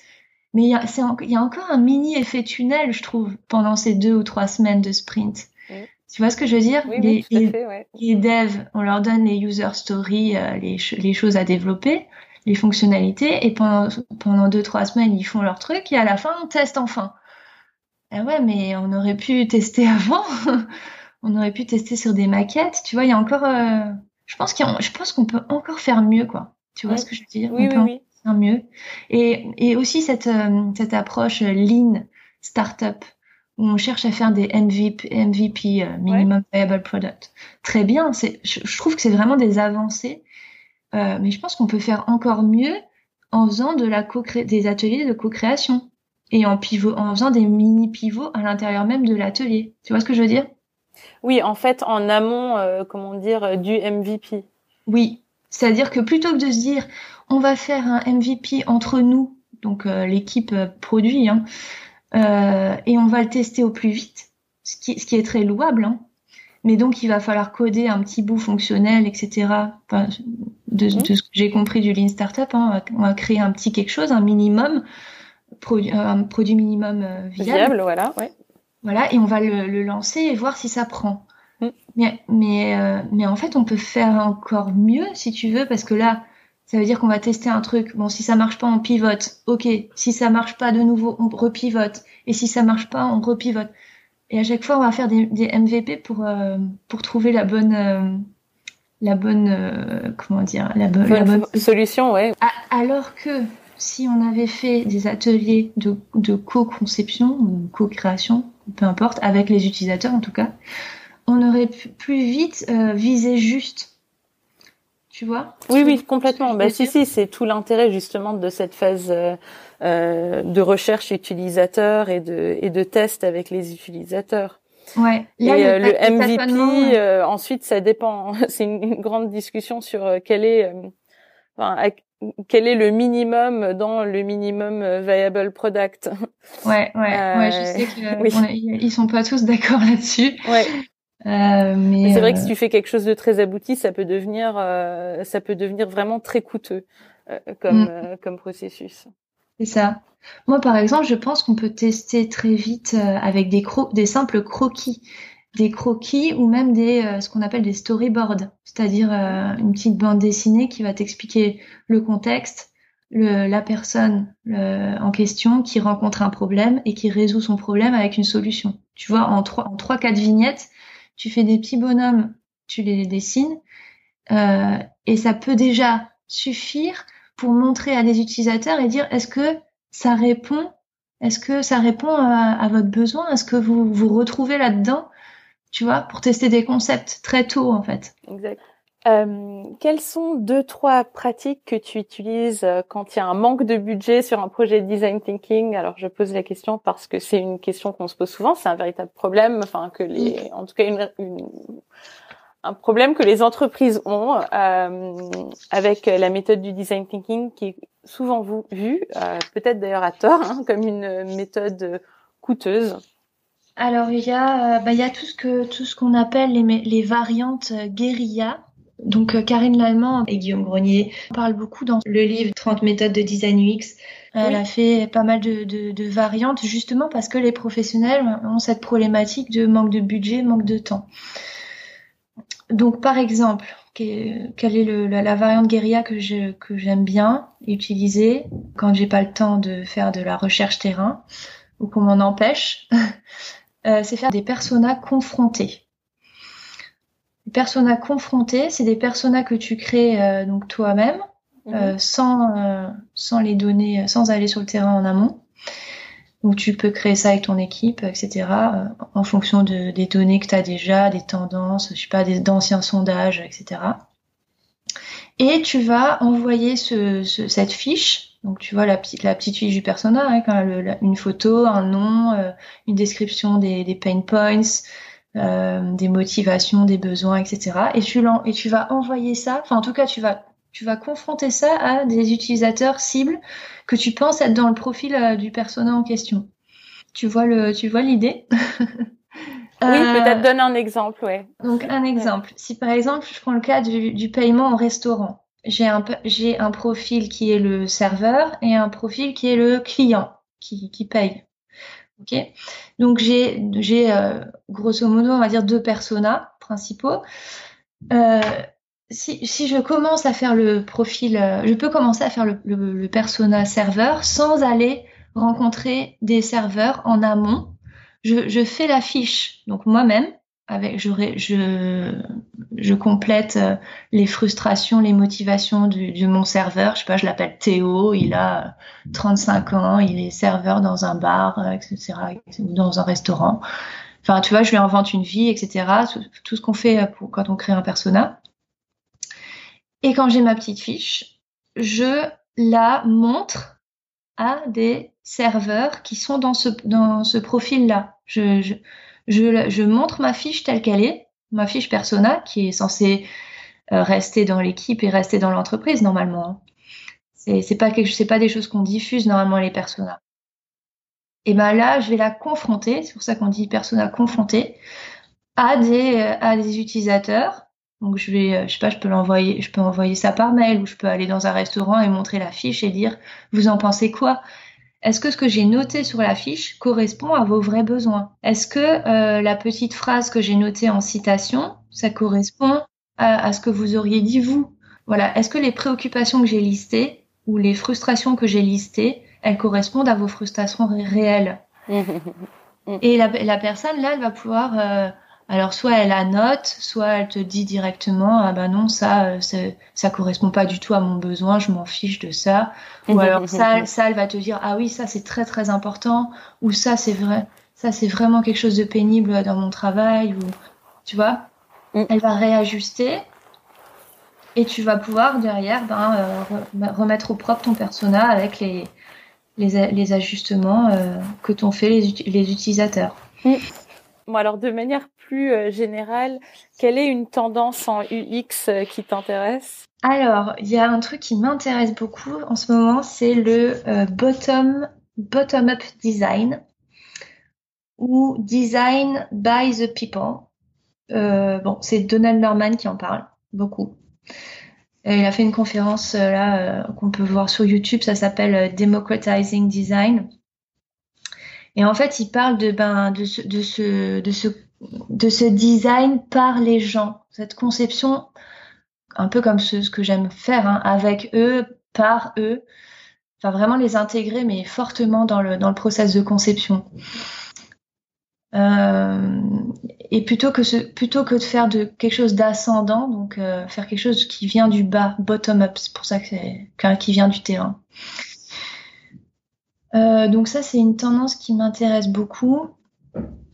Mais il y a, il y a encore un mini effet tunnel, je trouve, pendant ces deux ou trois semaines de sprint. Tu vois ce que je veux dire? Oui, les, oui, fait, ouais. les, devs, on leur donne les user stories, euh, les, les, choses à développer, les fonctionnalités, et pendant pendant deux trois semaines ils font leur truc, et à la fin on teste enfin. Ah ouais, mais on aurait pu tester avant. on aurait pu tester sur des maquettes. Tu vois, il y a encore. Euh, je pense qu'on peut encore faire mieux, quoi. Tu vois ce que je veux dire? Oui, on oui, peut faire mieux. Et et aussi cette euh, cette approche lean startup on cherche à faire des MVP, MVP euh, minimum viable product. Très bien, c'est, je, trouve que c'est vraiment des avancées, euh, mais je pense qu'on peut faire encore mieux en faisant de la co des ateliers de co-création et en pivot, en faisant des mini pivots à l'intérieur même de l'atelier. Tu vois ce que je veux dire? Oui, en fait, en amont, euh, comment dire, euh, du MVP. Oui, c'est-à-dire que plutôt que de se dire, on va faire un MVP entre nous, donc l'équipe produit, hein, euh, et on va le tester au plus vite, ce qui, ce qui est très louable. Hein. Mais donc, il va falloir coder un petit bout fonctionnel, etc. Enfin, de, de, ce que j'ai compris du Lean Startup, hein, on va créer un petit quelque chose, un minimum, produit, euh, un produit minimum euh, viable. Viable, voilà, ouais. Voilà, et on va le, le lancer et voir si ça prend. Mm. Mais, mais, euh, mais en fait, on peut faire encore mieux, si tu veux, parce que là, ça veut dire qu'on va tester un truc. Bon, si ça marche pas, on pivote. Ok. Si ça marche pas de nouveau, on repivote. Et si ça marche pas, on repivote. Et à chaque fois, on va faire des, des MVP pour euh, pour trouver la bonne euh, la bonne euh, comment dire la, bonne, la bonne solution, ouais. alors que si on avait fait des ateliers de, de co-conception ou co-création, peu importe, avec les utilisateurs en tout cas, on aurait pu plus vite viser juste tu vois Oui, oui, complètement. Bah, si, si, c'est tout l'intérêt justement de cette phase euh, euh, de recherche utilisateur et de et de test avec les utilisateurs. Ouais. et euh, le, MVP, euh, ensuite, ça dépend. c'est une, grande discussion sur euh, quel est, enfin, quel est le minimum dans le minimum viable product. Ouais, ouais, ouais. Je sais qu'ils ils sont pas tous d'accord là-dessus. Ouais. Euh, mais c'est vrai que si euh, tu fais quelque chose de très abouti, ça peut devenir, euh, ça peut devenir vraiment très coûteux comme mm. comme processus. C'est ça. Moi, par exemple, je pense qu'on peut tester très vite avec des cro des simples croquis, des croquis ou même des ce qu'on appelle des storyboards, c'est-à-dire une petite bande dessinée qui va t'expliquer le contexte, le, la personne le, en question qui rencontre un problème et qui résout son problème avec une solution. Tu vois, en trois, en trois, quatre vignettes, tu fais des petits bonhommes, tu les dessines, euh, et ça peut déjà suffire pour montrer à des utilisateurs et dire est-ce que ça répond, est-ce que ça répond à, votre besoin, est-ce que vous vous retrouvez là-dedans, tu vois, pour tester des concepts très tôt en fait. Exact. Euh, quelles sont deux, trois pratiques que tu utilises euh, quand il y a un manque de budget sur un projet de design thinking? Alors, je pose la question parce que c'est une question qu'on se pose souvent. C'est un véritable problème, enfin que les, en tout cas, une, une, un problème que les entreprises ont euh, avec la méthode du design thinking, qui est souvent vue, euh, peut-être d'ailleurs à tort, hein, comme une méthode coûteuse. Alors il y a, bah, il y a tout ce que tout ce qu'on appelle les, les variantes guérilla donc euh, Karine Lallemand et Guillaume Grenier parlent beaucoup dans le livre 30 méthodes de design UX. Elle a fait pas mal de, de, de, variantes justement parce que les professionnels ont cette problématique de manque de budget, manque de temps. Donc par exemple, quelle est le, la, variante guérilla que je que j'aime bien utiliser quand j'ai pas le temps de faire de la recherche terrain ou qu'on m'en empêche, euh, c'est faire des personas confrontés. Les personas confrontés, c'est des personas que tu crées euh, donc toi-même, mhm. euh, sans, euh, sans les donner, sans aller sur le terrain en amont. Donc tu peux créer ça avec ton équipe, etc. en fonction de, des données que tu as déjà, des tendances, je sais pas, d'anciens sondages, etc. Et tu vas envoyer ce, cette fiche. Donc tu vois la petite la petite fiche du persona, hein, quand une photo, un nom, une description des, des pain points, euh, des motivations, des besoins, etc. Et tu, et tu vas envoyer ça, enfin en tout cas tu vas, tu vas confronter ça à des utilisateurs cibles que tu penses être dans le profil euh, du persona en question. Tu vois le, tu vois l'idée? Oui, euh, peut-être donne un exemple, ouais. Donc un exemple. Si par exemple je prends le cas du, du paiement en restaurant, j'ai un, j'ai un profil qui est le serveur et un profil qui est le client qui, qui paye. Ok, donc j'ai euh, grosso modo on va dire deux personas principaux. Euh, si, je commence à faire le profil, euh, je peux commencer à faire le persona serveur sans aller rencontrer des serveurs en amont. Je, je fais la fiche donc moi-même avec je, je, complète euh, les frustrations, les motivations de mon serveur. Je sais pas, je l'appelle Théo, il a 35 ans, il est serveur dans un bar, euh, etc., ou dans un restaurant. Enfin, tu vois, je lui invente une vie, etc. Tout, ce qu'on fait euh, pour, quand on crée un persona. Et quand j'ai ma petite fiche, je la montre à des serveurs qui sont dans ce, dans ce profil-là. Je, je, montre ma fiche telle qu'elle est, ma fiche persona qui est censée euh, rester dans l'équipe et rester dans l'entreprise normalement. C'est, c'est pas pas des choses qu'on diffuse normalement les personas. Et ben là, je vais la confronter, c'est pour ça qu'on dit persona confronté, à des à des utilisateurs. Donc je vais, euh, je sais pas, je peux l'envoyer, je peux envoyer ça par mail ou je peux aller dans un restaurant et montrer la fiche et dire vous en pensez quoi? Est-ce que ce que j'ai noté sur la fiche correspond à vos vrais besoins? Est-ce que euh, la petite phrase que j'ai notée en citation, ça correspond à, ce que vous auriez dit vous? Voilà. Est-ce que les préoccupations que j'ai listées ou les frustrations que j'ai listées, elles correspondent à vos frustrations réelles? Et la, la, personne là, elle va pouvoir euh, alors soit elle a note, soit elle te dit directement ah ben non ça euh, ça correspond pas du tout à mon besoin, je m'en fiche de ça. Ou alors ça, ça elle va te dire ah oui ça c'est très très important ou ça c'est vrai ça c'est vraiment quelque chose de pénible dans mon travail ou tu vois. Mm. Elle va réajuster et tu vas pouvoir derrière ben, euh, remettre au propre ton persona avec les les, les ajustements euh, que t'ont fait les, les utilisateurs. Mm. Bon, alors de manière plus euh, générale, quelle est une tendance en UX euh, qui t'intéresse? Alors, il y a un truc qui m'intéresse beaucoup en ce moment, c'est le euh, bottom bottom up design ou design by the people. bon, c'est Donald Norman qui en parle beaucoup. il a fait une conférence là qu'on peut voir sur YouTube, ça s'appelle Democratizing Design. Et en fait, il parle de, ben, de, ce, de, ce, de, ce, de ce design par les gens, cette conception, un peu comme ce, que j'aime faire, hein, avec eux, par eux, enfin vraiment les intégrer, mais fortement dans le, dans le process de conception. Euh, et plutôt que, plutôt que de faire de quelque chose d'ascendant, donc euh, faire quelque chose qui vient du bas, bottom up, c'est pour ça que c'est qui vient du terrain. Euh, donc ça, c'est une tendance qui m'intéresse beaucoup.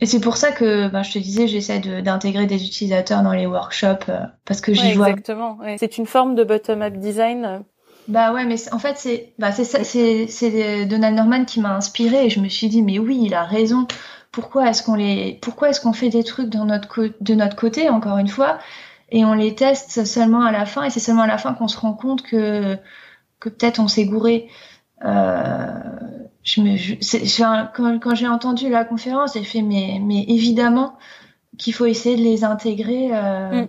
Et c'est pour ça que, ben, je te disais, j'essaie d'intégrer des utilisateurs dans les workshops parce que j'y vois. Exactement. C'est une forme de bottom-up design bah ouais, mais en fait, c'est bah c'est c'est Donald Norman qui m'a inspiré et je me suis dit mais oui, il a raison. Pourquoi est-ce qu'on les pourquoi est-ce qu'on fait des trucs dans notre de notre côté encore une fois et on les teste seulement à la fin et c'est seulement à la fin qu'on se rend compte que que peut-être on s'est gouré. Euh, je me quand, quand j'ai entendu la conférence, j'ai fait mais mais évidemment qu'il faut essayer de les intégrer euh, mm.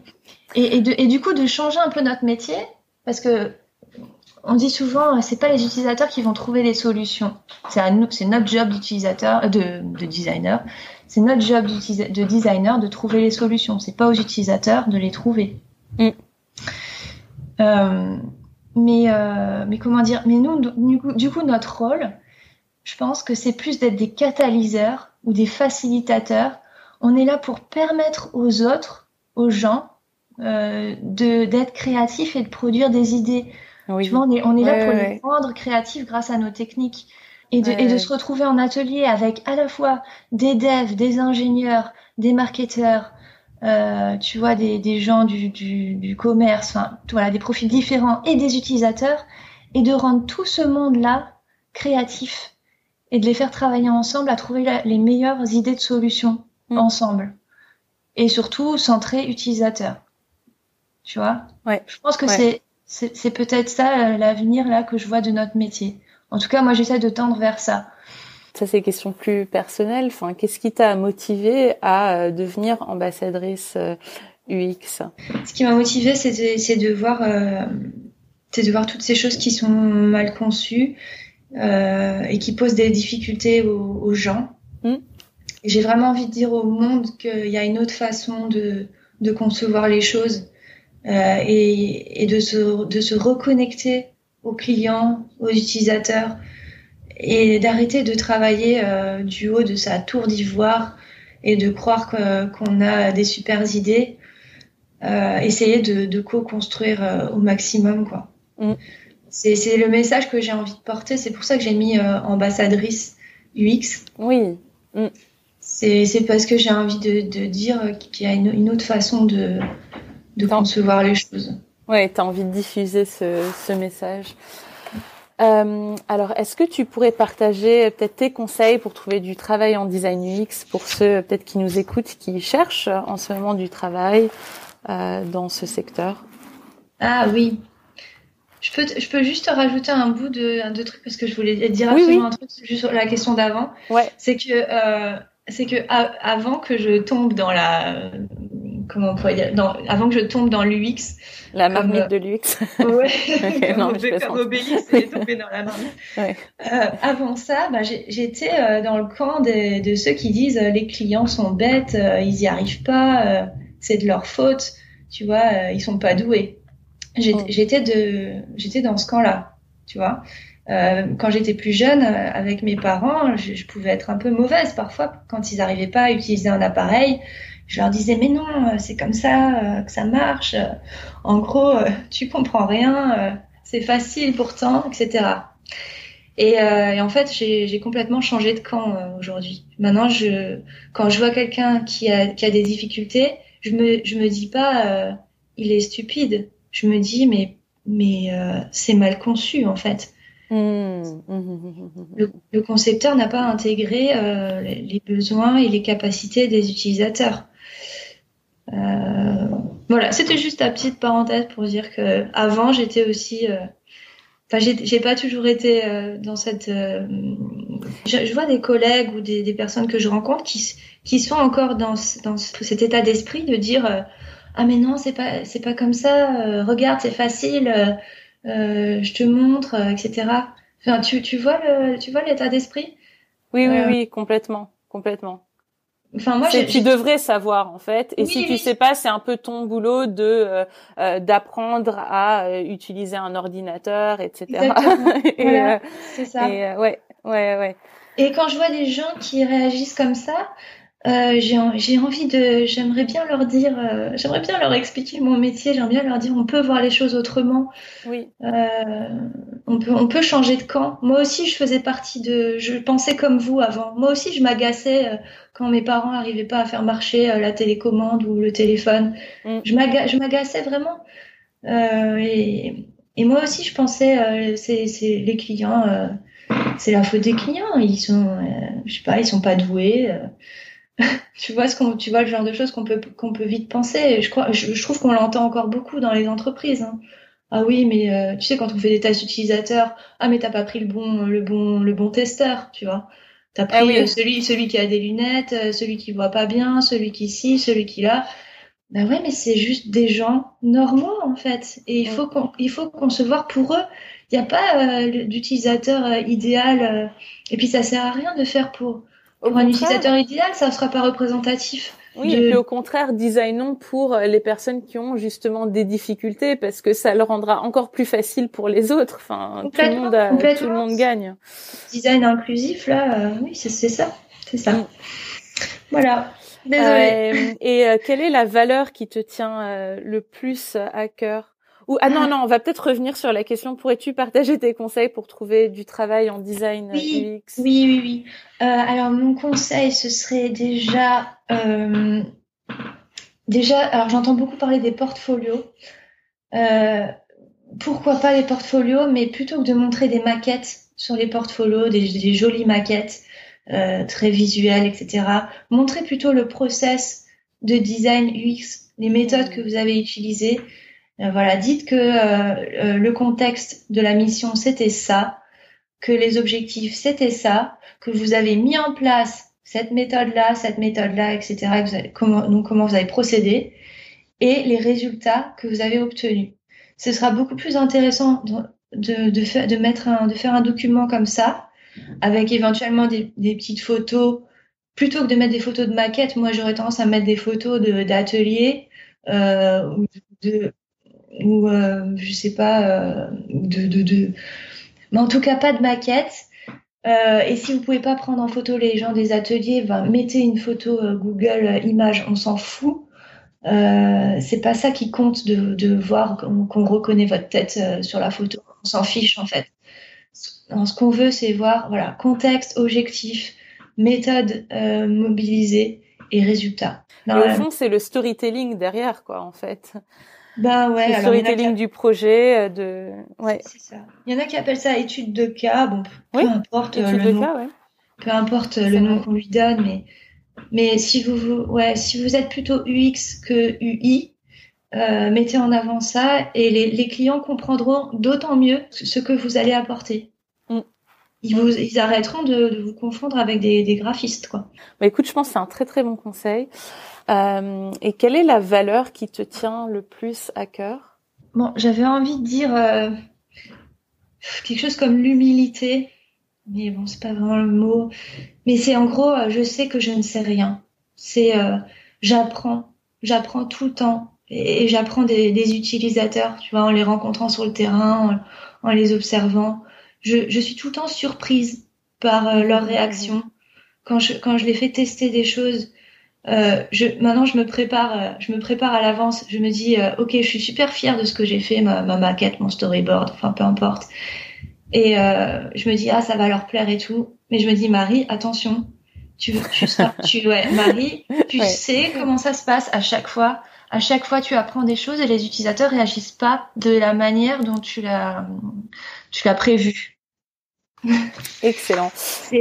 et, et, de, et du coup de changer un peu notre métier parce que on dit souvent, euh, c'est pas les utilisateurs qui vont trouver les solutions. C'est à nous, c'est notre job d'utilisateur, euh, de, designer. C'est notre job de designer de trouver les solutions. C'est pas aux utilisateurs de les trouver. Mm. Euh, mais, mais comment dire Mais nous, du coup, notre rôle, je pense que c'est plus d'être des catalyseurs ou des facilitateurs. On est là pour permettre aux autres, aux gens, de d'être créatifs et de produire des idées. Tu vois, on est, on est là pour les rendre créatifs grâce à nos techniques. Et de, et de se retrouver en atelier avec à la fois des devs, des ingénieurs, des marketeurs, euh, tu vois, des, des gens du, du, du commerce, enfin, voilà, des profils différents et des utilisateurs, et de rendre tout ce monde-là créatif et de les faire travailler ensemble à trouver les meilleures idées de solutions mm. ensemble. Et surtout, centré utilisateur. Tu vois? Ouais. Je pense que c'est c'est peut-être ça euh, l'avenir là que je vois de notre métier. En tout cas, moi, j'essaie de tendre vers ça. Ça, c'est une question plus personnelle. Enfin, qu'est-ce qui t'a motivé à euh, devenir ambassadrice UX euh, Ce qui m'a motivé, c'est de, de, voir, c'est de voir toutes ces choses qui sont mal conçues et qui posent des difficultés aux, gens. Hmm. J'ai vraiment envie de dire au monde qu'il y a une autre façon de, de concevoir les choses euh, et, et, de, se, de se reconnecter aux clients, aux utilisateurs et d'arrêter de travailler euh, du haut de sa tour d'ivoire et de croire qu'on a des super idées. Euh, essayer de, de co-construire euh, au maximum quoi. Mm. C'est le message que j'ai envie de porter. C'est pour ça que j'ai mis euh, ambassadrice UX. Oui. Mm. C'est parce que j'ai envie de, de dire qu'il y a une, une, autre façon de, de concevoir les choses. Ouais, tu as envie de diffuser ce, ce message. Euh, alors, est-ce que tu pourrais partager peut-être tes conseils pour trouver du travail en design UX pour ceux peut-être qui nous écoutent, qui cherchent en ce moment du travail euh, dans ce secteur? Ah oui. Je peux, je peux juste rajouter un bout de, de truc parce que je voulais dire absolument un truc juste sur la question d'avant. Ouais. C'est que, euh, c'est que avant que je tombe dans la comment on pourrait dire, avant que je tombe dans l'UX. La marmite de l'UX. Ouais, comme, comme Obélix est tombé dans la marmite. Ouais. Euh, avant ça, bah, j'étais euh, dans le camp de, de ceux qui disent euh, les clients sont bêtes, euh, ils y arrivent pas, euh, c'est de leur faute, tu vois, ils sont pas doués. J'étais oh. de, j'étais dans ce camp-là, tu vois. quand j'étais plus jeune, avec mes parents, je, je, pouvais être un peu mauvaise parfois quand ils n'arrivaient pas à utiliser un appareil je leur disais mais non, euh, c'est comme ça euh, que ça marche. En gros, euh, tu comprends rien, c'est facile pourtant, etc. Et, et en fait, j'ai complètement changé de camp aujourd'hui. Maintenant, je, quand je vois quelqu'un qui a, qui a des difficultés, je me, je me dis pas il est stupide. Je me dis mais mais c'est mal conçu en fait. Mmh. Le, le, concepteur n'a pas intégré les besoins et les capacités des utilisateurs. Euh, voilà, c'était juste la petite parenthèse pour dire que avant j'étais aussi, euh, enfin j'ai pas toujours été euh, dans cette. Je, vois des collègues ou des, des, personnes que je rencontre qui qui sont encore dans dans cet état d'esprit de dire ah mais non c'est pas c'est pas comme ça, regarde c'est facile, je te montre, etc. Enfin tu tu vois le tu vois l'état d'esprit? Oui oui oui complètement complètement. Enfin, moi, tu devrais savoir en fait. Et si tu sais pas, c'est un peu ton boulot de euh, euh d'apprendre à euh, utiliser un ordinateur, etc. et, voilà, euh, c'est ça. Et, ouais, ouais, ouais. Et quand je vois des gens qui réagissent comme ça, j'ai j'ai envie de, j'aimerais bien leur dire, j'aimerais bien leur expliquer mon métier. J'aimerais bien leur dire, on peut voir les choses autrement. Oui. on peut, on peut changer de camp. Moi aussi, je faisais partie de, je pensais comme vous avant. Moi aussi, je m'agaçais euh, quand mes parents n'arrivaient pas à faire marcher euh, la télécommande ou le téléphone. Mm. Je m'agaçais vraiment. Euh, et, et, moi aussi, je pensais, euh, c'est les clients, euh, c'est la faute des clients. Ils sont, je sais pas, ils sont pas doués. tu vois ce qu'on, tu vois le genre de choses qu'on peut qu'on peut vite penser. Je crois, je, trouve qu'on l'entend encore beaucoup dans les entreprises. Hein. Ah oui, mais euh, tu sais quand on fait des tests utilisateurs, ah mais t'as pas pris le bon le bon le bon testeur, tu vois. T'as pris ah euh, celui celui qui a des lunettes, euh, celui qui voit pas bien, celui qui ci, celui qui là. Bah ouais, mais c'est juste des gens normaux en fait, et il faut qu'on il faut concevoir pour eux. Il n'y a pas d'utilisateur idéal, et puis ça sert à rien de faire pour pour un utilisateur idéal, ça ne sera pas représentatif. Oui, et puis au contraire, designons pour les personnes qui ont justement des difficultés parce que ça le rendra encore plus facile pour les autres. Enfin, tout le monde, tout le monde gagne. Design inclusif, là, euh, oui, c'est ça, c'est ça. Mm. Voilà. Désolée. Euh, et euh, quelle est la valeur qui te tient le plus à cœur? Ou ah non ah. non, on va peut-être revenir sur la question. Pourrais-tu partager tes conseils pour trouver du travail en design oui, UX? Oui oui oui. Euh, alors mon conseil, ce serait déjà euh, déjà. Alors j'entends beaucoup parler des portfolios. Euh, pourquoi pas les portfolios, mais plutôt que de montrer des maquettes sur les portfolios, des, des jolies maquettes euh, très visuelles, etc. Montrez plutôt le process de design UX, les méthodes mmh. que vous avez utilisées euh, voilà, dites que euh, euh, le contexte de la mission c'était ça, que les objectifs c'était ça, que vous avez mis en place cette méthode-là, cette méthode-là, etc. vous avez, comment, donc comment vous avez procédé et les résultats que vous avez obtenus. Ce sera beaucoup plus intéressant de, de, faire, de, mettre un, de faire un document comme ça, avec éventuellement des, des petites photos, plutôt que de mettre des photos de maquettes. Moi, j'aurais tendance à mettre des photos d'ateliers euh, de, ou euh, je sais pas euh, de, de, de, mais en tout cas pas de maquette. Euh, et si vous pouvez pas prendre en photo les gens des ateliers, ben, mettez une photo euh, Google Images, on s'en fout. C'est pas ça qui compte de, de voir qu'on reconnaît votre tête sur la photo. On s'en fiche en fait. ce qu'on veut, c'est voir voilà contexte, objectif, méthode mobilisée et résultat. au fond, c'est le storytelling derrière, quoi, en fait. Bah ouais. Le storytelling du projet, euh, de. Ouais. C'est ça. Il y en a qui appellent ça étude de cas. Bon, peu importe euh, le nom. Cas, ouais. Peu importe le nom qu'on lui donne, mais mais si vous ouais si vous êtes plutôt UX que UI, euh, mettez en avant ça et les, les clients comprendront d'autant mieux ce que vous allez apporter. Mm. Ils, vous, ils arrêteront de, de, vous confondre avec des, des graphistes quoi. Bah écoute, je pense que c'est un très très bon conseil. Euh, et quelle est la valeur qui te tient le plus à cœur? Bon, j'avais envie de dire euh, quelque chose comme l'humilité, mais bon, c'est pas vraiment le mot. Mais c'est en gros, euh, je sais que je ne sais rien. C'est euh, j'apprends, j'apprends tout le temps et, j'apprends des, des, utilisateurs, tu vois, en les rencontrant sur le terrain, en, en les observant. Je, je, suis tout le temps surprise par leur réaction quand je quand je les fais tester des choses euh, je, maintenant, je me prépare, euh, je me prépare à l'avance. Je me dis, euh, ok, je suis super fière de ce que j'ai fait, ma, ma, maquette, mon storyboard, enfin peu importe. Et euh, je me dis, ah, ça va leur plaire et tout. Mais je me dis, Marie, attention, tu, tu, tu ouais, Marie, tu sais comment ça se passe à chaque fois. À chaque fois, tu apprends des choses et les utilisateurs réagissent pas de la manière dont tu l'as, tu l'as prévu. Excellent. C'est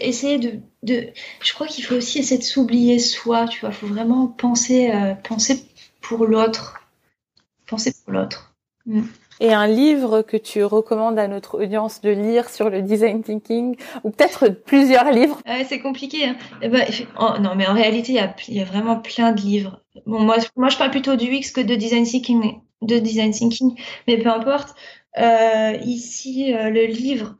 essayer de, de, Je crois qu'il faut aussi essayer de s'oublier soi, tu vois. Il faut vraiment penser, euh, penser pour l'autre. Penser pour l'autre. Mm. Et un livre que tu recommandes à notre audience de lire sur le design thinking, ou peut-être plusieurs livres ouais, C'est compliqué. Hein. Eh ben, oh, non, mais en réalité, il y a, y a, vraiment plein de livres. Bon, moi, moi, je parle plutôt du X que de design thinking, de design thinking, mais peu importe. Euh, ici, euh, le livre,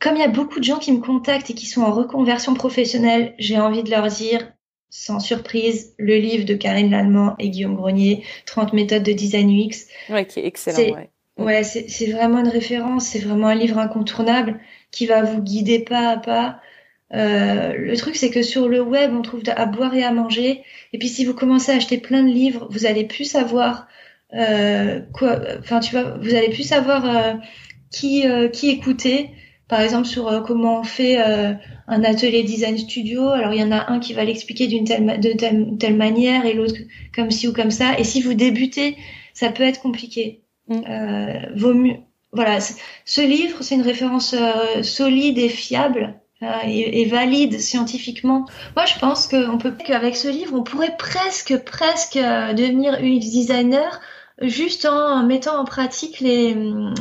comme il y a beaucoup de gens qui me contactent et qui sont en reconversion professionnelle, j'ai envie de leur dire, sans surprise, le livre de Karine Lallemand et Guillaume Grenier, 30 méthodes de design UX. Ouais, qui est excellent, ouais. Ouais, c'est vraiment une référence, c'est vraiment un livre incontournable qui va vous guider pas à pas. Euh, le truc, c'est que sur le web, on trouve à boire et à manger. Et puis, si vous commencez à acheter plein de livres, vous allez plus savoir euh, quoi. Enfin, tu vois, vous allez plus savoir euh, qui, qui écouter. Par exemple, sur comment on fait un atelier design studio. Alors, il y en a un qui va l'expliquer d'une telle, de telle, telle manière et l'autre comme ci ou comme ça. Et si vous débutez, ça peut être compliqué. Mm. vaut mieux, voilà, ce livre, c'est une référence solide et fiable et, valide scientifiquement. Moi, je pense qu'on peut qu'avec ce livre, on pourrait presque, presque euh, devenir UX designer juste en mettant en pratique les, euh,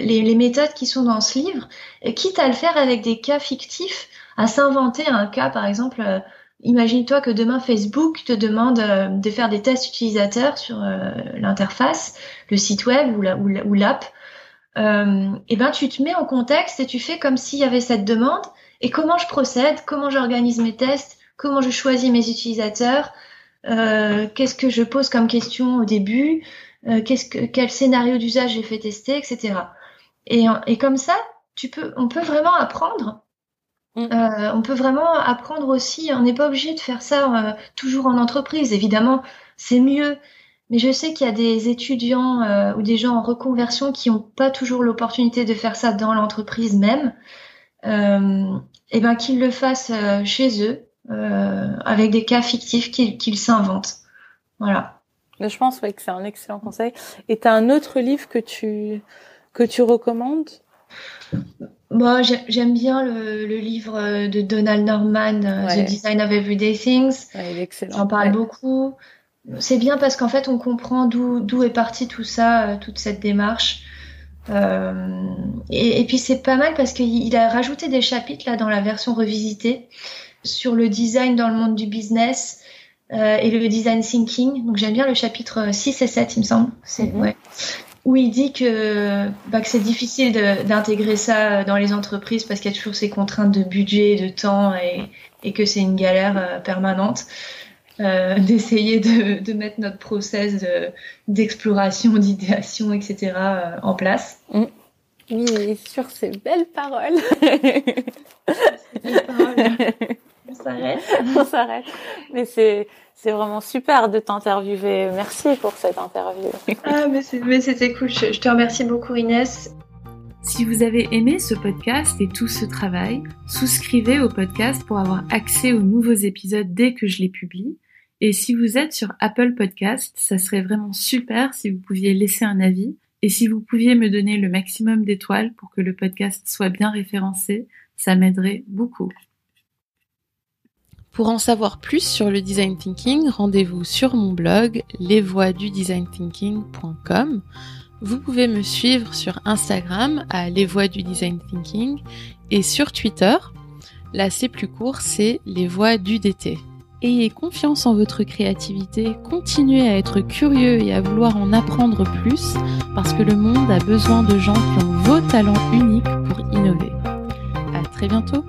les, méthodes qui sont dans ce livre, quitte à le faire avec des cas fictifs, à s'inventer un cas, par exemple. Euh, imagine-toi que demain Facebook te demande de faire des tests utilisateurs sur l'interface, le site web ou l'app. Euh, et ben tu te mets en contexte et tu fais comme s'il y avait cette demande et comment je procède, comment j'organise mes tests, comment je choisis mes utilisateurs, euh, qu'est-ce que je pose comme question au début, euh, qu'est-ce que, quel scénario d'usage j'ai fait tester, etc. Et, et comme ça, tu peux, on peut vraiment apprendre. Mm. Euh, on peut vraiment apprendre aussi. On n'est pas obligé de faire ça euh, toujours en entreprise. Évidemment, c'est mieux. Mais je sais qu'il y a des étudiants euh, ou des gens en reconversion qui n'ont pas toujours l'opportunité de faire ça dans l'entreprise même euh, et ben qu'ils le fassent euh, chez eux euh, avec des cas fictifs qu'ils s'inventent. Voilà. Je pense ouais, que c'est un excellent conseil. Et tu as un autre livre que tu que tu recommandes? Moi, j'aime bien le, le, livre de Donald Norman, The Design of Everyday Things. Ouais. J'en parle beaucoup. C'est bien parce qu'en fait, on comprend d'où est parti tout ça, toute cette démarche. Euh, et, et, puis c'est pas mal parce qu'il a rajouté des chapitres là dans la version revisitée sur le design dans le monde du business euh, et le design thinking. Donc j'aime bien le chapitre 6 et 7, il me semble. C'est ouais. Où il dit que, bah, que c'est difficile d'intégrer ça dans les entreprises parce qu'il y a toujours ces contraintes de budget, de temps et, et que c'est une galère euh, permanente. Euh, d'essayer de, de, mettre notre process d'exploration, d'idéation, etc. Euh, en place. Mm. Oui, sur ces belles paroles. On s'arrête. On s'arrête. Mais c'est c'est vraiment super de t'interviewer. Merci pour cette interview. ah, mais c'était cool. Je, je te remercie beaucoup, Inès. Si vous avez aimé ce podcast et tout ce travail, souscrivez au podcast pour avoir accès aux nouveaux épisodes dès que je les publie. Et si vous êtes sur Apple Podcast, ça serait vraiment super si vous pouviez laisser un avis et si vous pouviez me donner le maximum d'étoiles pour que le podcast soit bien référencé, ça m'aiderait beaucoup. Pour en savoir plus sur le design thinking, rendez-vous sur mon blog lesvoiesdudesignThinking.com. Vous pouvez me suivre sur Instagram à Les du Design Thinking et sur Twitter. Là, c'est plus court, c'est Les Voix du DT. Ayez confiance en votre créativité, continuez à être curieux et à vouloir en apprendre plus parce que le monde a besoin de gens qui ont vos talents uniques pour innover. À très bientôt!